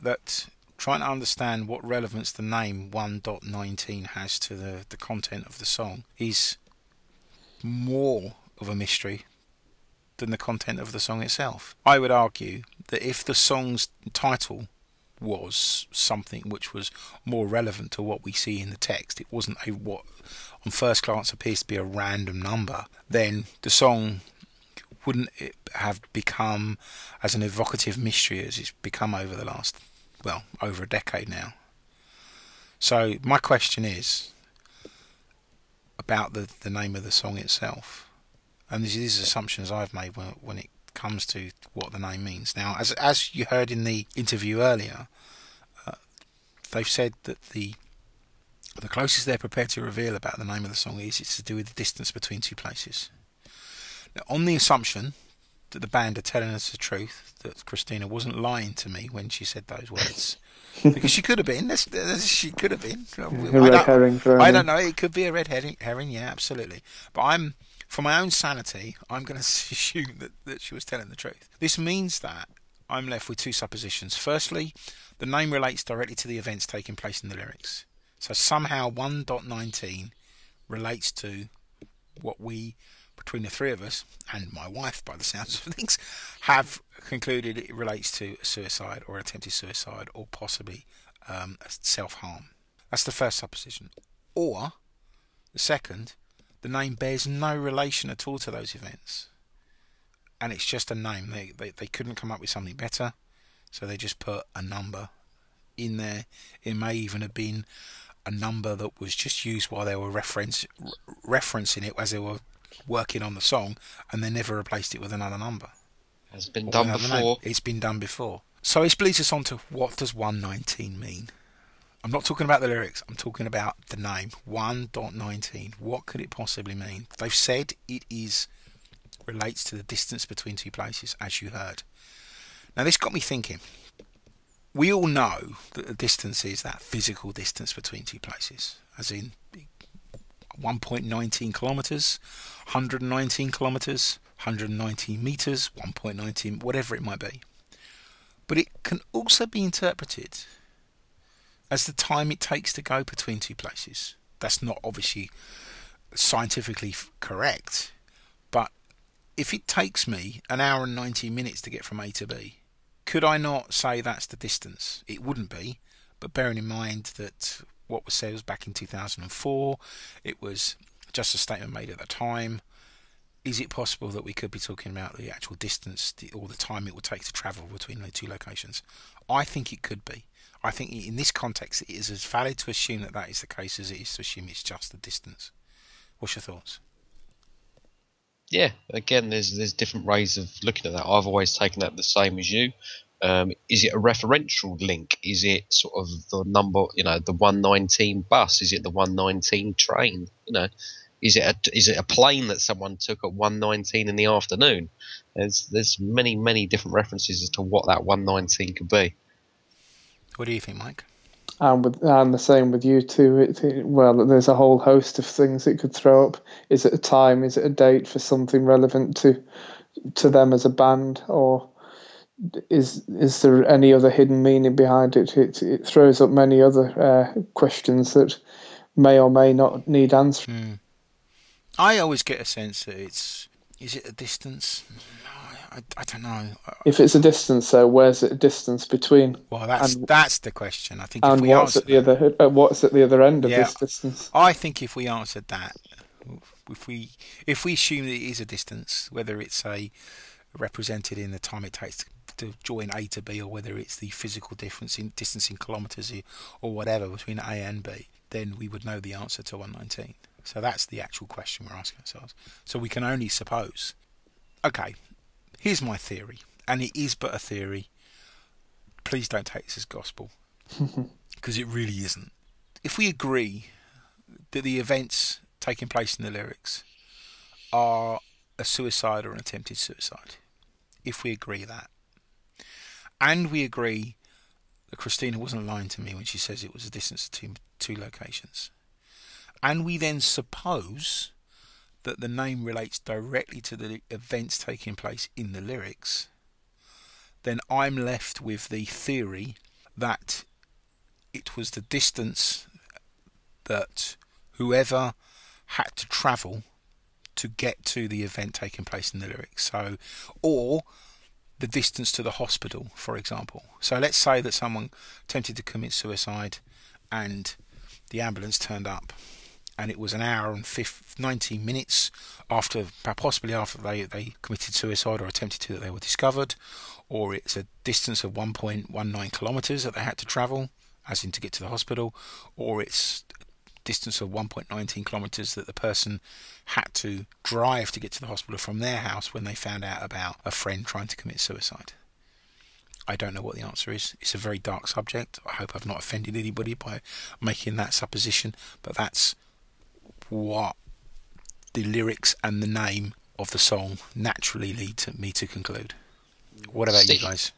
that trying to understand what relevance the name 1.19 has to the, the content of the song is more of a mystery than the content of the song itself. I would argue that if the song's title was something which was more relevant to what we see in the text, it wasn't a what on first glance appears to be a random number, then the song wouldn't have become as an evocative mystery as it's become over the last well over a decade now. So my question is about the the name of the song itself, and these, these are assumptions I've made when when it comes to what the name means. Now, as as you heard in the interview earlier, uh, they've said that the the closest they're prepared to reveal about the name of the song is it's to do with the distance between two places. Now, on the assumption that the band are telling us the truth, that Cristina wasn't lying to me when she said those words, because she could have been. That's, that's, she could have been. I don't- I don't know. It could be a red herring yeah, absolutely. But I'm, for my own sanity, I'm going to assume that, that she was telling the truth. This means that I'm left with two suppositions. Firstly, the name relates directly to the events taking place in the lyrics. So somehow 1.19 relates to what we, between the three of us, and my wife, by the sounds of things, have concluded it relates to a suicide or attempted suicide or possibly um, self harm. That's the first supposition. Or, the second, the name bears no relation at all to those events. And it's just a name. They, they, they couldn't come up with something better, so they just put a number in there. It may even have been a number that was just used while they were reference, re- referencing it as they were working on the song, and they never replaced it with another number. Has been or done another name. before. It's been done before. So it leads us on to what does 119 mean? I'm not talking about the lyrics. I'm talking about the name 1.19. What could it possibly mean? They've said it is relates to the distance between two places, as you heard. Now this got me thinking. We all know that the distance is that physical distance between two places, as in 1.19 kilometers, 119 kilometers, 119 meters, 1.19, whatever it might be. But it can also be interpreted as the time it takes to go between two places. That's not obviously scientifically correct, but if it takes me an hour and 90 minutes to get from A to B, could I not say that's the distance? It wouldn't be, but bearing in mind that what was said was back in 2004, it was just a statement made at the time. Is it possible that we could be talking about the actual distance or the time it would take to travel between the two locations? I think it could be. I think in this context, it is as valid to assume that that is the case as it is to assume it's just the distance. What's your thoughts? yeah, again, there's there's different ways of looking at that. I've always taken that the same as you. Um, is it a referential link? Is it sort of the number, you know, the 119 bus? Is it the 119 train? You know, is it a, is it a plane that someone took at 119 in the afternoon? There's there's many many different references as to what that 119 could be. What do you think, Mike? And with and the same with you too. It, it- well, there's a whole host of things it could throw up. Is it a time? Is it a date for something relevant to to them as a band, or is is there any other hidden meaning behind it? It it throws up many other uh, questions that may or may not need answering. I always get a sense that it's. Is it a distance? I, I don't know. If it's a distance, though, where's it a distance between? Well, that's And- that's the question. I think if And we what's at the other? Uh, what's at the other end of Yeah. this distance? I think if we answered that, if we if we assume that it is a distance, whether it's a represented in the time it takes to, to join A to B, or whether it's the physical difference in distance in kilometres or whatever between A and B, then we would know the answer to 119. So that's the actual question we're asking ourselves. So we can only suppose. Okay, here's my theory, and it is but a theory. Please don't take this as gospel, because it really isn't. If we agree that the events taking place in the lyrics are a suicide or an attempted suicide, if we agree that, and we agree that Cristina wasn't lying to me when she says it was a distance of two, two locations, and we then suppose that the name relates directly to the events taking place in the lyrics, then I'm left with the theory that it was the distance that whoever had to travel to get to the event taking place in the lyrics. So, or the distance to the hospital, for example. So, let's say that someone attempted to commit suicide and the ambulance turned up and it was an hour and 50, 90 minutes after, possibly after they, they committed suicide or attempted to, that they were discovered, or it's a distance of 1.19 kilometres that they had to travel, as in to get to the hospital, or it's a distance of 1.19 kilometres that the person had to drive to get to the hospital from their house when they found out about a friend trying to commit suicide. I don't know what the answer is. It's a very dark subject. I hope I've not offended anybody by making that supposition, but that's what the lyrics and the name of the song naturally lead to me to conclude. What about you guys?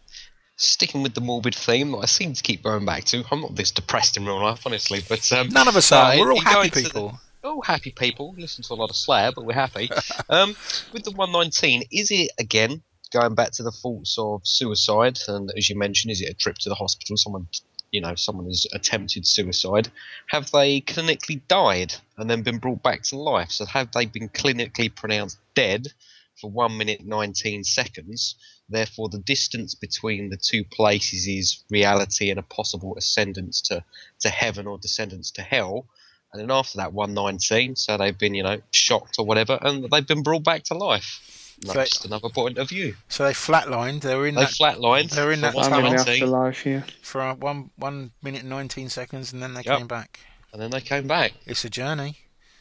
Sticking with the morbid theme that I seem to keep going back to. I'm not this depressed in real life, honestly, but um, None of us no, are. We're all happy into the- people. Oh, happy people. Listen to a lot of Slayer, but we're happy. um, with the 119, is it, again, going back to the thoughts of suicide? And as you mentioned, is it a trip to the hospital? Someone, you know, someone has attempted suicide. Have they clinically died and then been brought back to life? So have they been clinically pronounced dead for 1 minute 19 seconds? Therefore, the distance between the two places is reality and a possible ascendance to, to heaven or descendance to hell and then after that 119 so they've been you know shocked or whatever and they've been brought back to life that's just another point of view So they flatlined. They were in they that flatlined They were in that I'm in the 119 afterlife, yeah. for uh, one one minute and nineteen seconds, and then they Yep. came back. and then they came back It's a journey.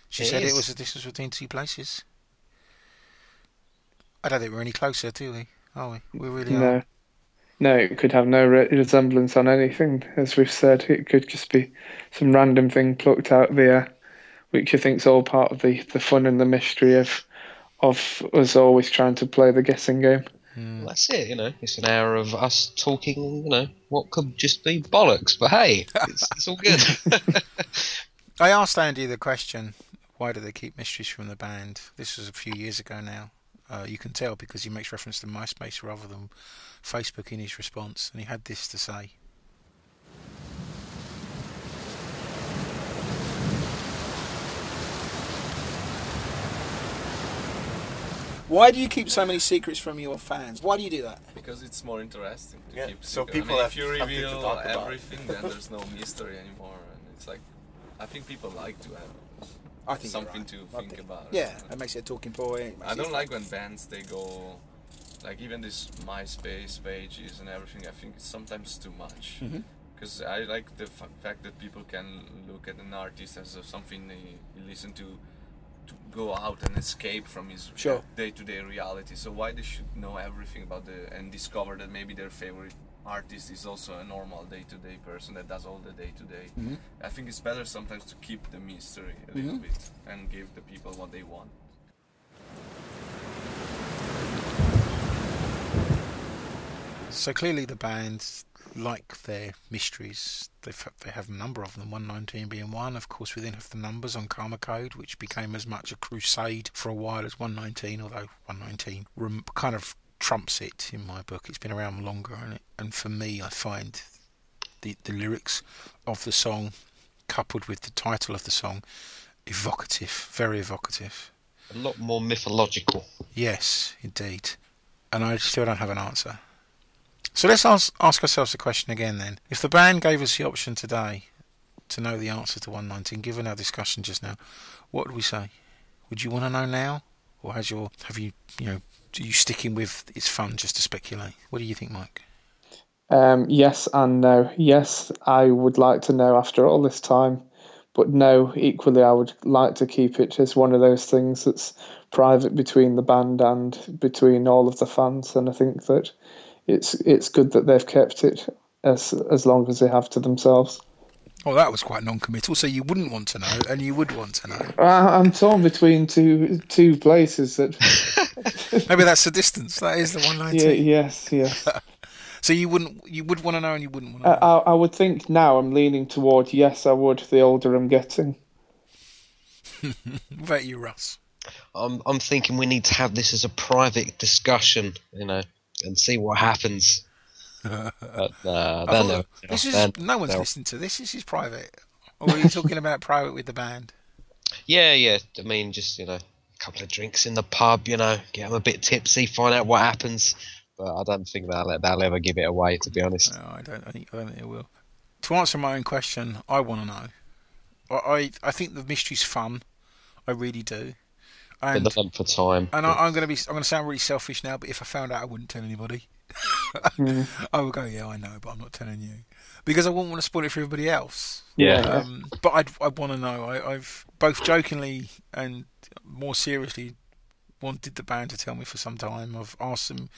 She It said it was a distance between two places. I don't think we're any closer, do we? Are we? We really are. No. No, it could have no re- resemblance on anything, as we've said. It could just be some random thing plucked out of the air, which I think's all part of the, the fun and the mystery of of us always trying to play the guessing game. Well, that's it you know it's an hour of us talking you know what could just be bollocks but hey it's, it's all good I asked Andy the question, why do they keep mysteries from the band? This was a few years ago now. Uh, you can tell because he makes reference to MySpace rather than Facebook in his response, and he had this to say. Why do you keep so many secrets from your fans? Why do you do that? Because it's more interesting to Yeah, keep so people I mean, have if you something to reveal talk about. everything, then there's no mystery anymore, and it's like I think people like to have I think something right. to I think think- about. Yeah, that makes it a talking point. I don't like when bands they go like even this MySpace pages and everything. I think it's sometimes too much. Mm-hmm. Because I like the f- fact that people can look at an artist as something they listen to to go out and escape from his Sure. day-to-day reality. So why they should know everything about the and discover that maybe their favorite artist is also a normal day-to-day person that does all the day-to-day. Mm-hmm. I think it's better sometimes to keep the mystery a little bit and give the people what they want. So clearly the band like their mysteries. They've, they have a number of them, 119 being one. Of course, we then have the numbers on Karma Code, which became as much a crusade for a while as 119, although 119 rem- kind of trumps it in my book. It's been around longer, and, it, and for me, I find the, the lyrics of the song, coupled with the title of the song, evocative, very evocative. A lot more mythological. Yes, indeed. And I still don't have an answer. So let's ask, ask ourselves the question again then. If the band gave us the option today to know the answer to 119, given our discussion just now, what would we say? Would you want to know now? Or has your, have you, you know, do you sticking with it's fun just to speculate? What do you think, Mike? Um, yes and no. Yes, I would like to know after all this time, but no, equally, I would like to keep it as one of those things that's private between the band and between all of the fans. And I think that it's it's good that they've kept it as as long as they have to themselves. Oh, that was quite non-committal. So you wouldn't want to know, and you would want to know. I, I'm torn between two two places that. Maybe that's the distance. That is the 119. yeah, yes, yes. So you wouldn't, you would want to know, and you wouldn't want to I, know. I I would think now I'm leaning toward yes, I would. The older I'm getting. What about you, Russ? I'm I'm thinking we need to have this as a private discussion, you know, and see what happens. But uh, thought- never- this is no one's listening to this. This is private. Or are you talking about private with the band? Yeah, yeah. I mean, just you know, a couple of drinks in the pub, you know, get them a bit tipsy, find out what happens. But I don't think they'll they'll ever give it away, to be honest. No, I don't. I think, I don't think it will. To answer my own question, I want to know. I, I I think the mystery's fun. I really do. For And the length of time. and I, I'm gonna be I'm gonna sound really selfish now, but if I found out, I wouldn't tell anybody. I would go, yeah, I know, but I'm not telling you because I wouldn't want to spoil it for everybody else. Yeah. Um, but I'd, I want to know. I, I've both jokingly and more seriously wanted the band to tell me for some time. I've asked them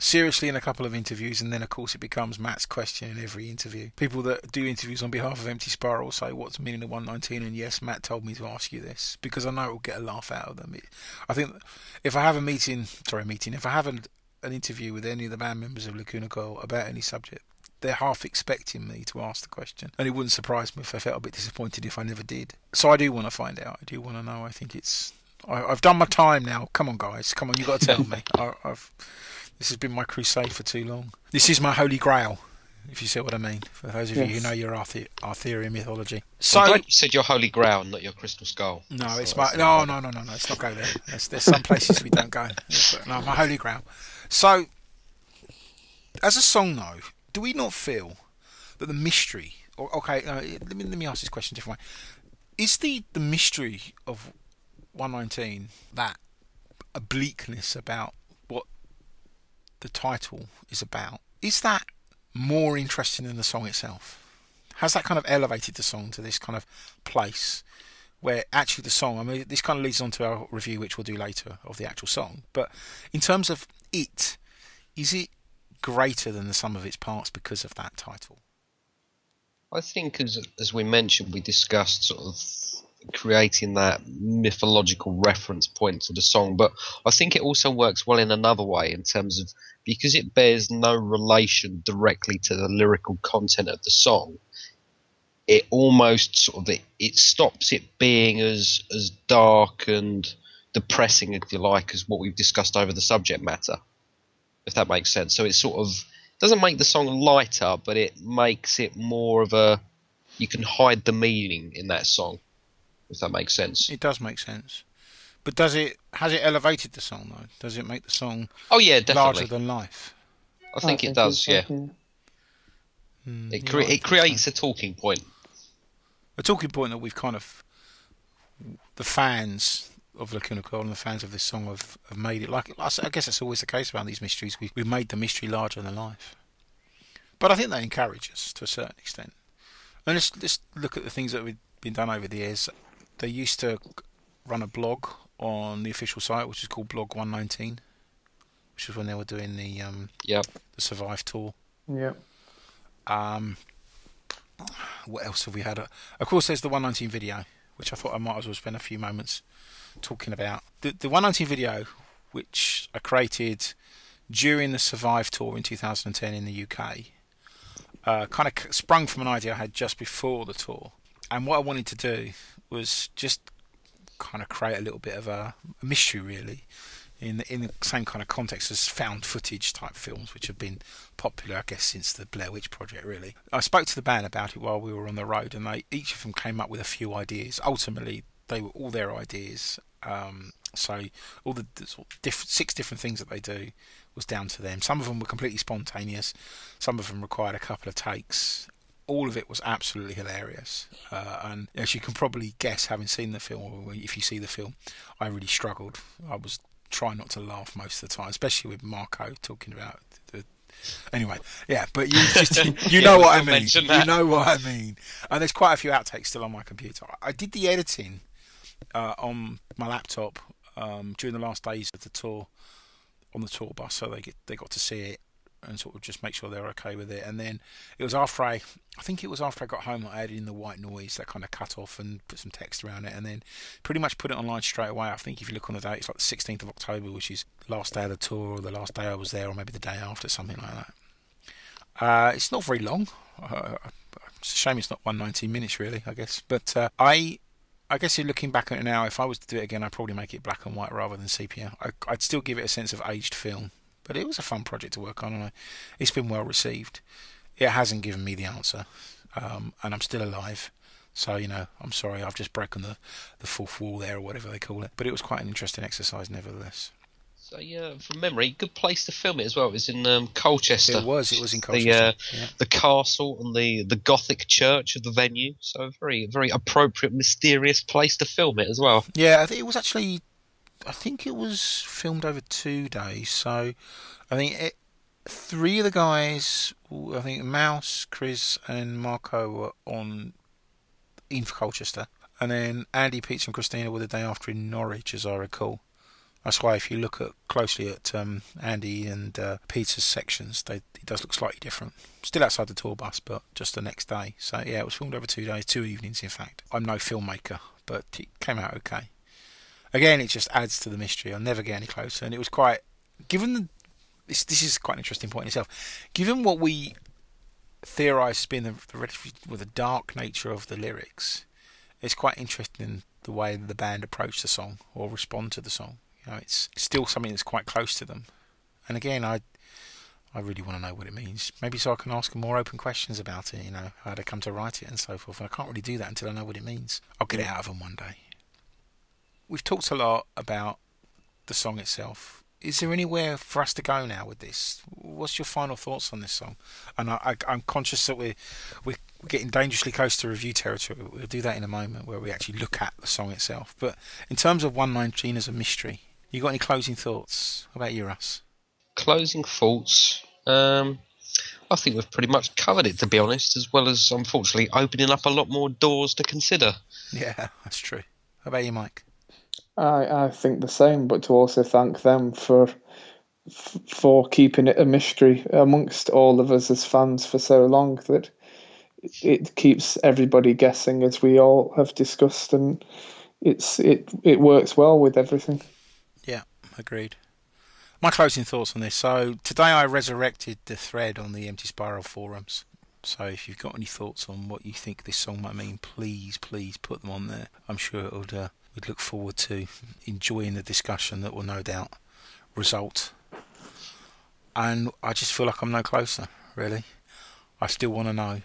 seriously in a couple of interviews, and then of course it becomes Matt's question in every interview. People that do interviews on behalf of Empty Spiral say, "What's the meaning of 119?" And yes, Matt told me to ask you this because I know it will get a laugh out of them. It, I think if I have a meeting, sorry, a meeting, if I have an, an interview with any of the band members of Lacuna Coil about any subject, they're half expecting me to ask the question, and it wouldn't surprise me if I felt a bit disappointed if I never did. So I do want to find out. I do want to know. I think it's. I, I've done my time now. Come on, guys. Come on, You've got to tell me. I, I've. This has been my crusade for too long. This is my holy grail, if you see what I mean. For those of you who know your Arthur, Arthurian mythology. I'm So glad you said your holy grail, not your crystal skull. no, So it's my that's- no, no, no, no, no. Let's not go there. There's, there's some places we don't go. No, my holy grail. So, as a song, though, do we not feel that the mystery? Or okay, uh, let me let me ask this question a different way. Is the the mystery of 119 that obliqueness about what the title is about? Is that more interesting than the song itself? Has that kind of elevated the song to this kind of place where actually the song, I mean, this kind of leads on to our review, which we'll do later, of the actual song. But in terms of it, is it greater than the sum of its parts because of that title? I think, as as we mentioned, we discussed sort of creating that mythological reference point to the song, but I think it also works well in another way in terms of because it bears no relation directly to the lyrical content of the song. It almost sort of it, it stops it being as as dark and depressing, if you like, as what we've discussed over the subject matter. If that makes sense. So it sort of doesn't make the song lighter, but it makes it more of a you can hide the meaning in that song. If that makes sense. It does make sense. But does it has it elevated the song though? Does it make the song Oh yeah, definitely. larger than life? I think it does. Yeah, Mm, it, cre- it creates a talking point. a talking point that we've kind of the fans of Lacuna Coil and the fans of this song have, have made it like I guess that's always the case around these mysteries. We we've made the mystery larger than life. But I think they encourage us to a certain extent. And let's let's look at the things that have been done over the years. They used to run a blog on the official site, which is called Blog 119, which was when they were doing the um, Yep. the Survive tour. Yeah. Um, what else have we had? Of course, there's the 119 video, which I thought I might as well spend a few moments talking about. The, the 119 video, which I created during the Survive tour in 2010 in the UK, uh, kind of sprung from an idea I had just before the tour. And what I wanted to do was just kind of create a little bit of a, a mystery, really, in the, in the same kind of context as found footage type films, which have been popular, I guess, since the Blair Witch Project. Really, I spoke to the band about it while we were on the road, and they each of them came up with a few ideas. Ultimately, they were all their ideas. Um, so all the, the sort of six different things that they do was down to them. Some of them were completely spontaneous. Some of them required a couple of takes. All of it was absolutely hilarious, uh, and as you can probably guess, having seen the film, or if you see the film, I really struggled. I was trying not to laugh most of the time, especially with Marco talking about the. Anyway, yeah, but you just, you know what I mean. You know what I mean. And there's quite a few outtakes still on my computer. I did the editing uh, on my laptop um, during the last days of the tour on the tour bus, so they get they got to see it and sort of just make sure they're okay with it. And then it was after I, I think it was after I got home I added in the white noise that kind of cut off and put some text around it, and then pretty much put it online straight away. I think if you look on the date, it's like the 16th of October, which is last day of the tour, or the last day I was there, or maybe the day after, something like that. Uh, it's not very long. Uh, it's a shame it's not 119 minutes, really. I guess, but uh, I I guess you're looking back at it now, if I was to do it again, I'd probably make it black and white rather than sepia. I, I'd still give it a sense of aged film, but it was a fun project to work on, and I, it's been well received. It hasn't given me the answer, um, and I'm still alive. So you know, I'm sorry, I've just broken the the fourth wall there, or whatever they call it. But it was quite an interesting exercise, nevertheless. So yeah, from memory, good place to film it as well. It was in um, Colchester. It was. It was in The, Colchester. uh, yeah. the castle and the, the Gothic church of the venue. So a very very appropriate, mysterious place to film it as well. Yeah, I think it was actually. I think it was filmed over two days. So, I think it, three of the guys. I think Maus, Criz, and Marco were on in Colchester, and then Andy, Pete, and Cristina were the day after in Norwich, as I recall. That's why if you look at closely at um, Andy and uh, Peter's sections, they, it does look slightly different. Still outside the tour bus, but just the next day. So yeah, it was filmed over two days, two evenings, in fact. I'm no filmmaker, but it came out okay. Again, it just adds to the mystery. I'll never get any closer, and it was quite. Given the, this, this is quite an interesting point in itself. Given what we theorise as being the, the the dark nature of the lyrics, it's quite interesting the way the band approach the song or respond to the song. You know, it's still something that's quite close to them. And again, I I really want to know what it means. Maybe so I can ask more open questions about it. You know, how they come to write it and so forth. And I can't really do that until I know what it means. I'll get it out of them one day. We've talked a lot about the song itself. Is there anywhere for us to go now with this? What's your final thoughts on this song? And I, I, I'm conscious that we're, we're getting dangerously close to review territory. We'll do that in a moment where we actually look at the song itself. But in terms of 119 as a mystery, you got any closing thoughts? How about you, Russ? Closing thoughts. Um, I think we've pretty much covered it, to be honest, as well as unfortunately opening up a lot more doors to consider. Yeah, that's true. How about you, Mike? I, I think the same, but to also thank them for for keeping it a mystery amongst all of us as fans for so long that it keeps everybody guessing, as we all have discussed, and it's it it works well with everything. Yeah, agreed. My closing thoughts on this. So today I resurrected the thread on the Empty Spiral forums. So if you've got any thoughts on what you think this song might mean, please, please put them on there. I'm sure it'll Uh, we'd look forward to enjoying the discussion that will no doubt result. And I just feel like I'm no closer, really. I still want to know.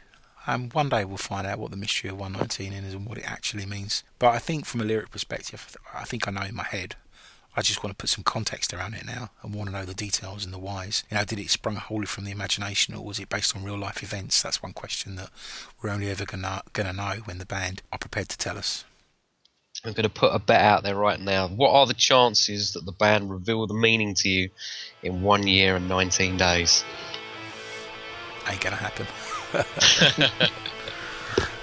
And one day we'll find out what the mystery of 119 is and what it actually means. But I think from a lyric perspective, I think I know in my head. I just want to put some context around it now and want to know the details and the whys. You know, did it sprung wholly from the imagination or was it based on real life events? That's one question that we're only ever gonna gonna know when the band are prepared to tell us. I'm going to put a bet out there right now. What are the chances that the band reveal the meaning to you in one year and 19 days? Ain't gonna happen.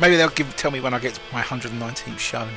Maybe they'll give tell me when I get to my 119th show.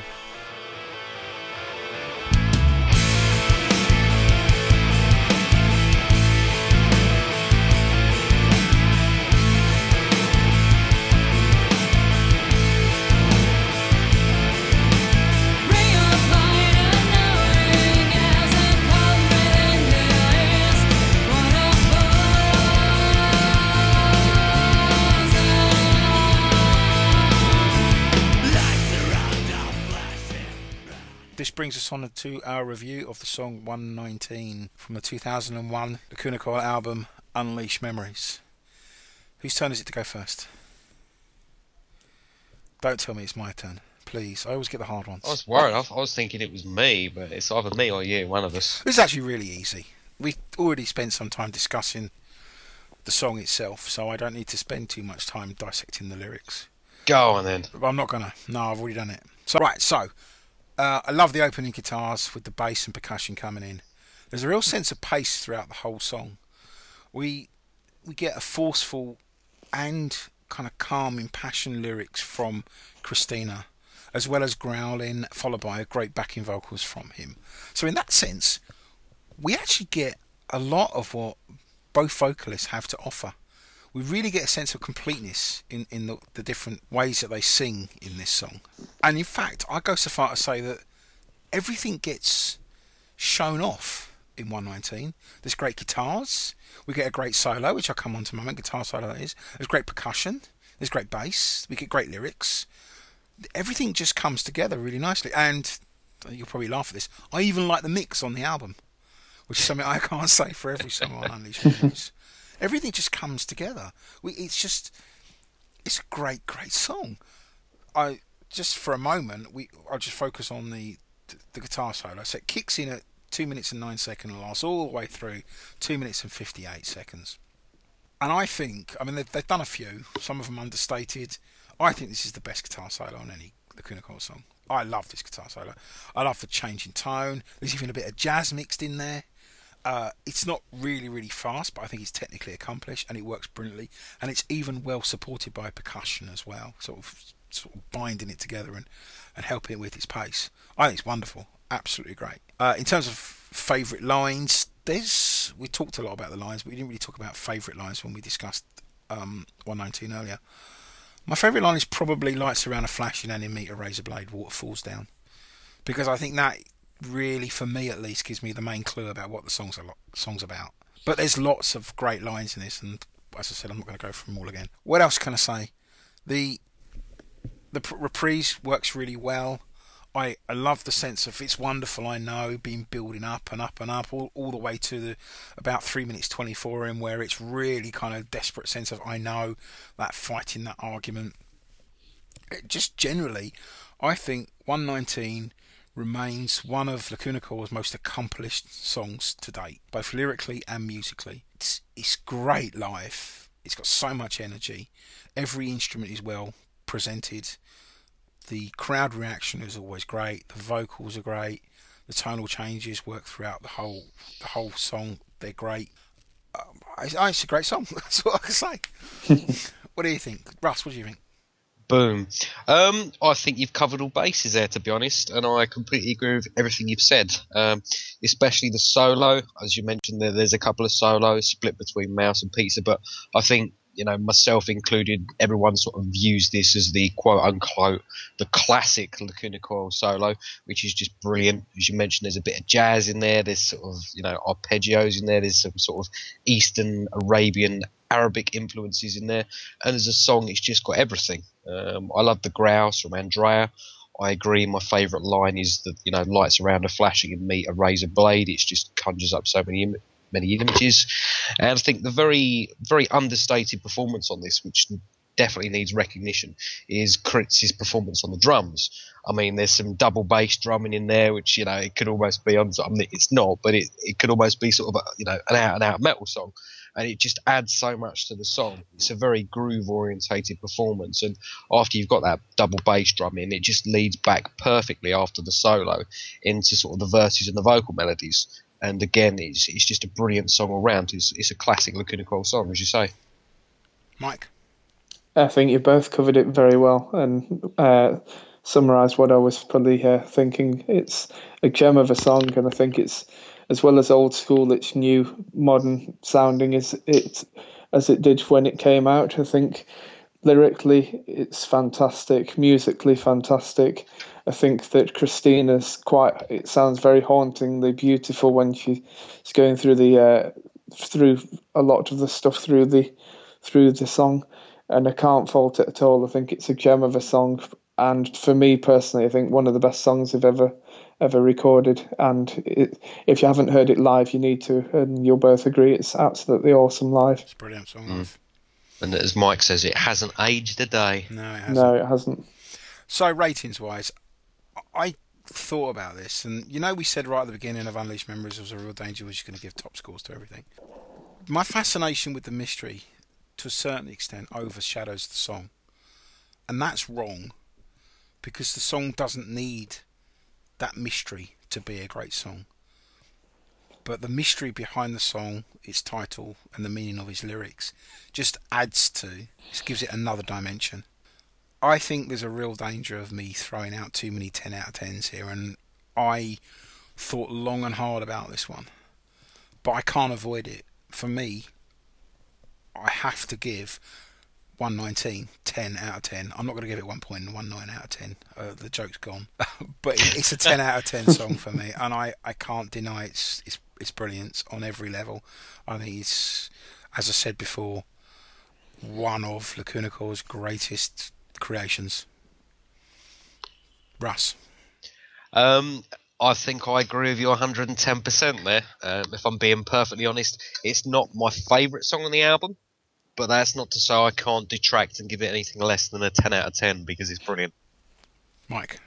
This brings us on to our review of the song 119 from the 2001 Lacuna Coil album Unleashed Memories. Whose turn is it to go first? Don't tell me it's my turn, please. I always get the hard ones. I was worried. I, was thinking it was me, but it's either me or you, one of us. It's actually really easy. We've already spent some time discussing the song itself, so I don't need to spend too much time dissecting the lyrics. Go on then. But I'm not gonna. No, I've already done it. So right, so uh, I love the opening guitars with the bass and percussion coming in. There's a real sense of pace throughout the whole song. We we get a forceful and kind of calm, impassioned lyrics from Cristina, as well as growling, followed by a great backing vocals from him. So in that sense, we actually get a lot of what both vocalists have to offer. We really get a sense of completeness in, in the, the different ways that they sing in this song. And in fact, I go so far to say that everything gets shown off in 119. There's great guitars. We get a great solo, which I'll come on to a moment. Guitar solo, that is. There's great percussion. There's great bass. We get great lyrics. Everything just comes together really nicely. And you'll probably laugh at this. I even like the mix on the album, which is something I can't say for every song on Unleashed. Everything just comes together. We, it's just, it's a great, great song. I just for a moment, we I'll just focus on the the guitar solo. So it kicks in at two minutes and nine seconds and lasts all the way through two minutes and fifty eight seconds. And I think, I mean, they've, they've done a few, some of them understated. I think this is the best guitar solo on any Lacuna Coil song. I love this guitar solo. I love the change in tone. There's even a bit of jazz mixed in there. Uh, it's not really, really fast, but I think it's technically accomplished and it works brilliantly. And it's even well supported by percussion as well, sort of, sort of binding it together and, and helping it with its pace. I think it's wonderful, absolutely great. Uh, in terms of favourite lines, there's we talked a lot about the lines, but we didn't really talk about favourite lines when we discussed um, 119 earlier. My favourite line is probably lights around a flashing enemy, a razor blade, water falls down, because I think that really, for me at least, gives me the main clue about what the song's, lo- song's about. But there's lots of great lines in this, and as I said, I'm not going to go through them all again. What else can I say? The the pr- reprise works really well. I, I love the sense of it's wonderful. I know being building up and up and up all, all the way to the about three minutes twenty four in where it's really kind of desperate sense of I know that fighting that argument. It just generally, I think 119 remains one of Lacuna Coil's most accomplished songs to date, both lyrically and musically. It's, it's great live. It's got so much energy. Every instrument is well presented. The crowd reaction is always great. The vocals are great. The tonal changes work throughout the whole the whole song. They're great. Um, it's a great song. That's what I can say. what do you think, Russ? What do you think? Boom. Um, I think you've covered all bases there, to be honest, and I completely agree with everything you've said. Um, especially the solo, as you mentioned, there, there's a couple of solos split between Maus and Pizza, but I think you know myself included, everyone sort of views this as the quote unquote the classic Lacuna Coil solo, which is just brilliant. As you mentioned, there's a bit of jazz in there. There's sort of you know arpeggios in there. There's some sort of Eastern Arabian Arabic influences in there, and as a song, it's just got everything. Um, I love the grouse from Andrea. I agree. My favourite line is that you know lights around a flashing and meet a razor blade. It just conjures up so many Im- many images, and I think the very very understated performance on this, which definitely needs recognition, is Criz's performance on the drums. I mean, there's some double bass drumming in there, which you know it could almost be on. I mean, it's not, but it, it could almost be sort of a, you know an out and out metal song and it just adds so much to the song. It's a very groove orientated performance, and after you've got that double bass drum in, it just leads back perfectly after the solo into sort of the verses and the vocal melodies. And again, it's, it's just a brilliant song all round. It's, it's a classic Lacuna Coil song, as you say. Mike? I think you both covered it very well and uh, summarised what I was probably uh, thinking. It's a gem of a song, and I think it's as well as old school, it's new, modern sounding as it as it did when it came out. I think lyrically it's fantastic, musically fantastic. I think that Cristina's quite. It sounds very hauntingly beautiful when she's going through the uh, through a lot of the stuff through the through the song, and I can't fault it at all. I think it's a gem of a song, and for me personally, I think one of the best songs I've ever ever recorded. And it, if you haven't heard it live, you need to, and you'll both agree it's absolutely awesome live. It's a brilliant song. Mm. And as Mike says, it hasn't aged a day. No, it hasn't. No, it hasn't. So ratings wise, I thought about this, and you know, we said right at the beginning of Unleashed Memories was a real danger. Was just going to give top scores to everything. My fascination with the mystery, to a certain extent, overshadows the song, and that's wrong, because the song doesn't need that mystery to be a great song. But the mystery behind the song, its title, and the meaning of its lyrics, just adds to, just gives it another dimension. I think there's a real danger of me throwing out too many 10 out of 10s here, and I thought long and hard about this one. But I can't avoid it. For me, I have to give 119 10 out of 10. I'm not going to give it 1.19 out of 10. Uh, the joke's gone. but it's a 10 out of 10 song for me, and I, I can't deny its, its, its brilliance on every level. I think it's, as I said before, one of Lacuna Coil's greatest creations. Russ. Um, I think I agree with you 110% there. Um, if I'm being perfectly honest, it's not my favourite song on the album, but that's not to say I can't detract and give it anything less than a 10 out of 10 because it's brilliant. Mike.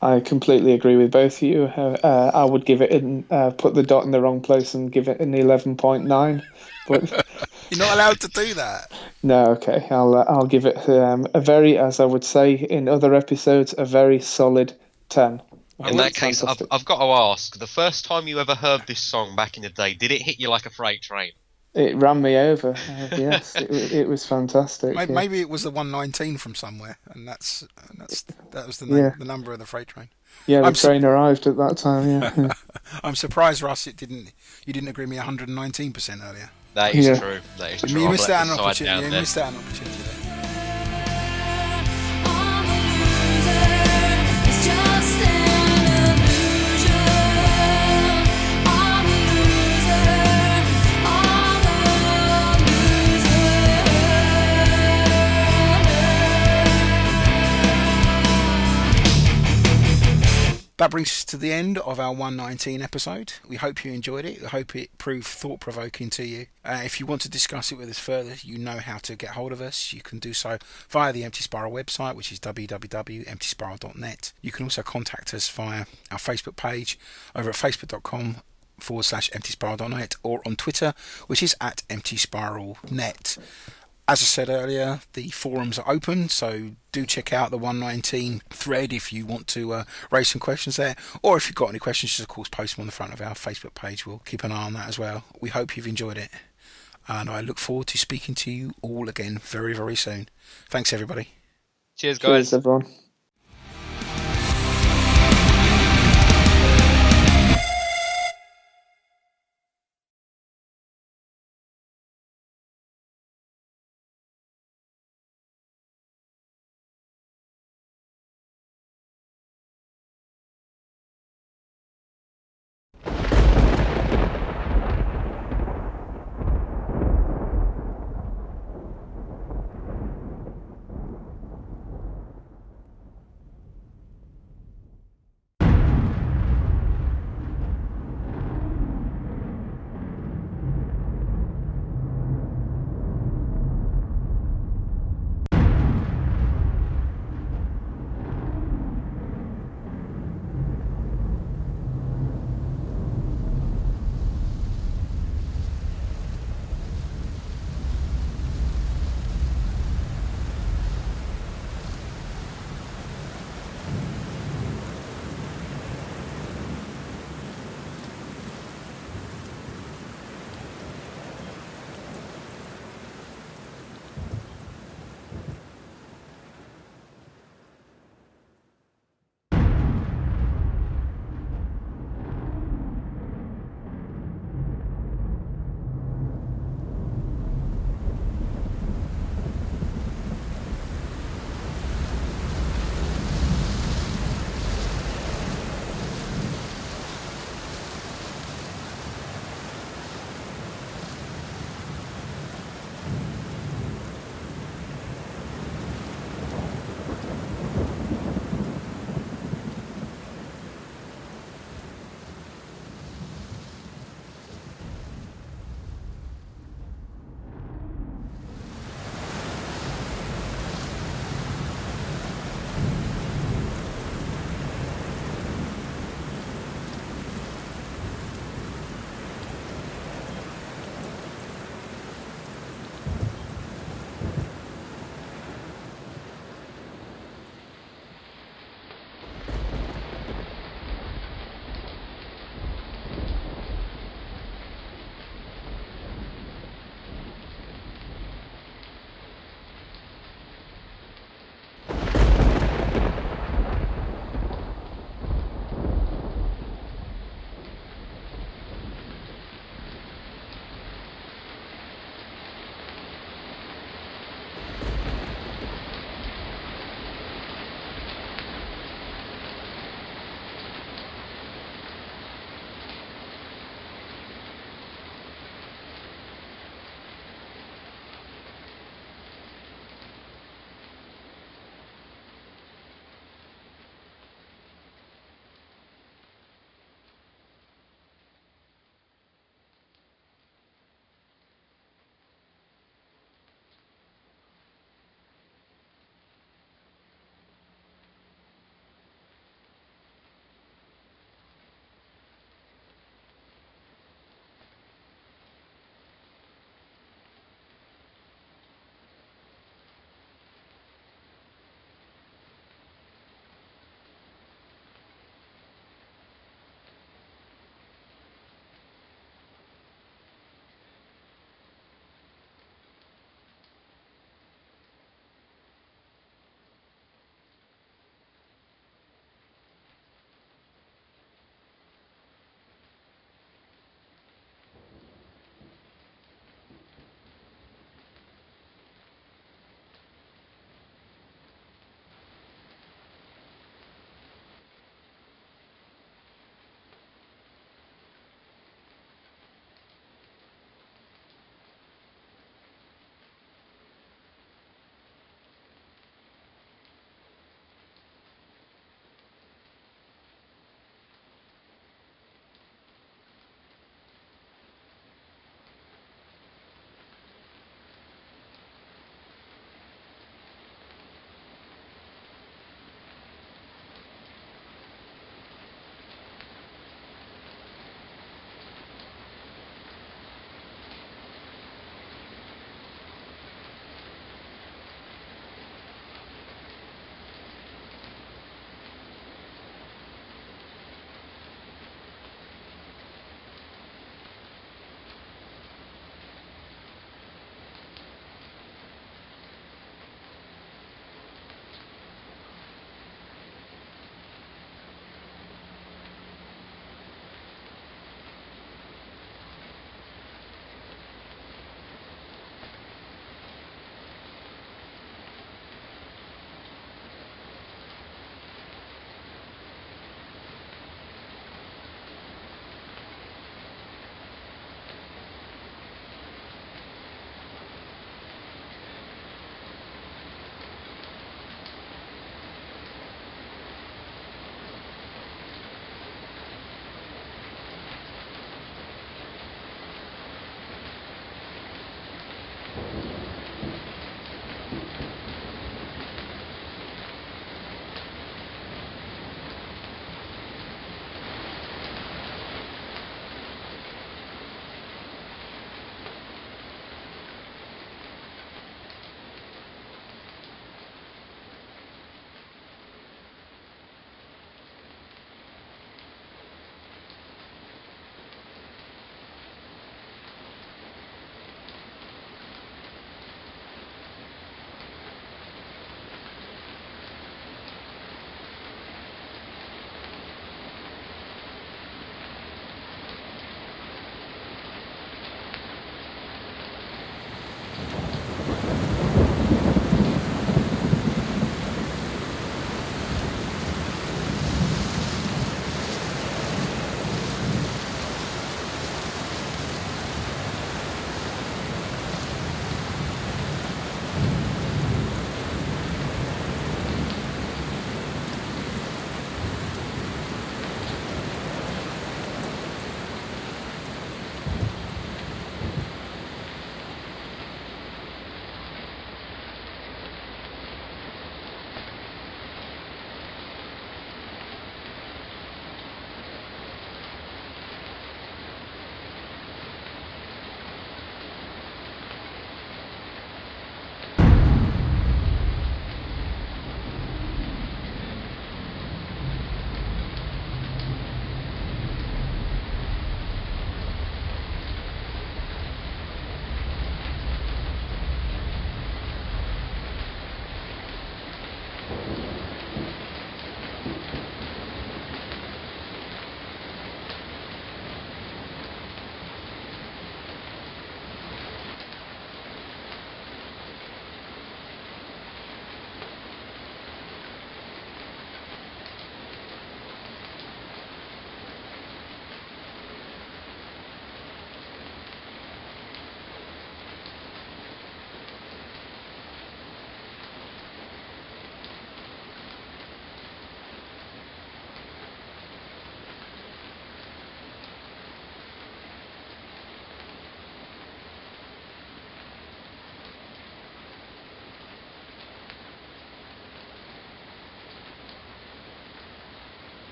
I completely agree with both of you. Uh, uh, I would give it in, uh, put the dot in the wrong place and give it an 11.9. But You're not allowed to do that. no, okay, I'll uh, I'll give it um, a very, as I would say in other episodes, a very solid 10. In that case, I've, I've got to ask the first time you ever heard this song back in the day, did it hit you like a freight train? It ran me over. Uh, yes, it, it was fantastic. Maybe, yeah. maybe it was the 119 from somewhere, and that's that's that was the, num- Yeah. the number of the freight train. Yeah, the I'm su- train arrived at that time. Yeah, yeah. I'm surprised, Russ, it didn't. You didn't agree with me 119 percent earlier. That is Yeah. true. That is true. I've missed out the on an opportunity. You missed out on an opportunity. There. That brings us to the end of our 119 episode. We hope you enjoyed it. We hope it proved thought provoking to you. Uh, if you want to discuss it with us further, you know how to get hold of us. You can do so via the Empty Spiral website, which is www.emptyspiral.net. You can also contact us via our Facebook page over at facebook.com forward slash emptyspiral.net or on Twitter, which is at emptyspiralnet. As I said earlier, the forums are open, so do check out the 119 thread if you want to uh, raise some questions there. Or if you've got any questions, just of course post them on the front of our Facebook page. We'll keep an eye on that as well. We hope you've enjoyed it. And I look forward to speaking to you all again very, very soon. Thanks, everybody. Cheers, guys. Cheers, everyone.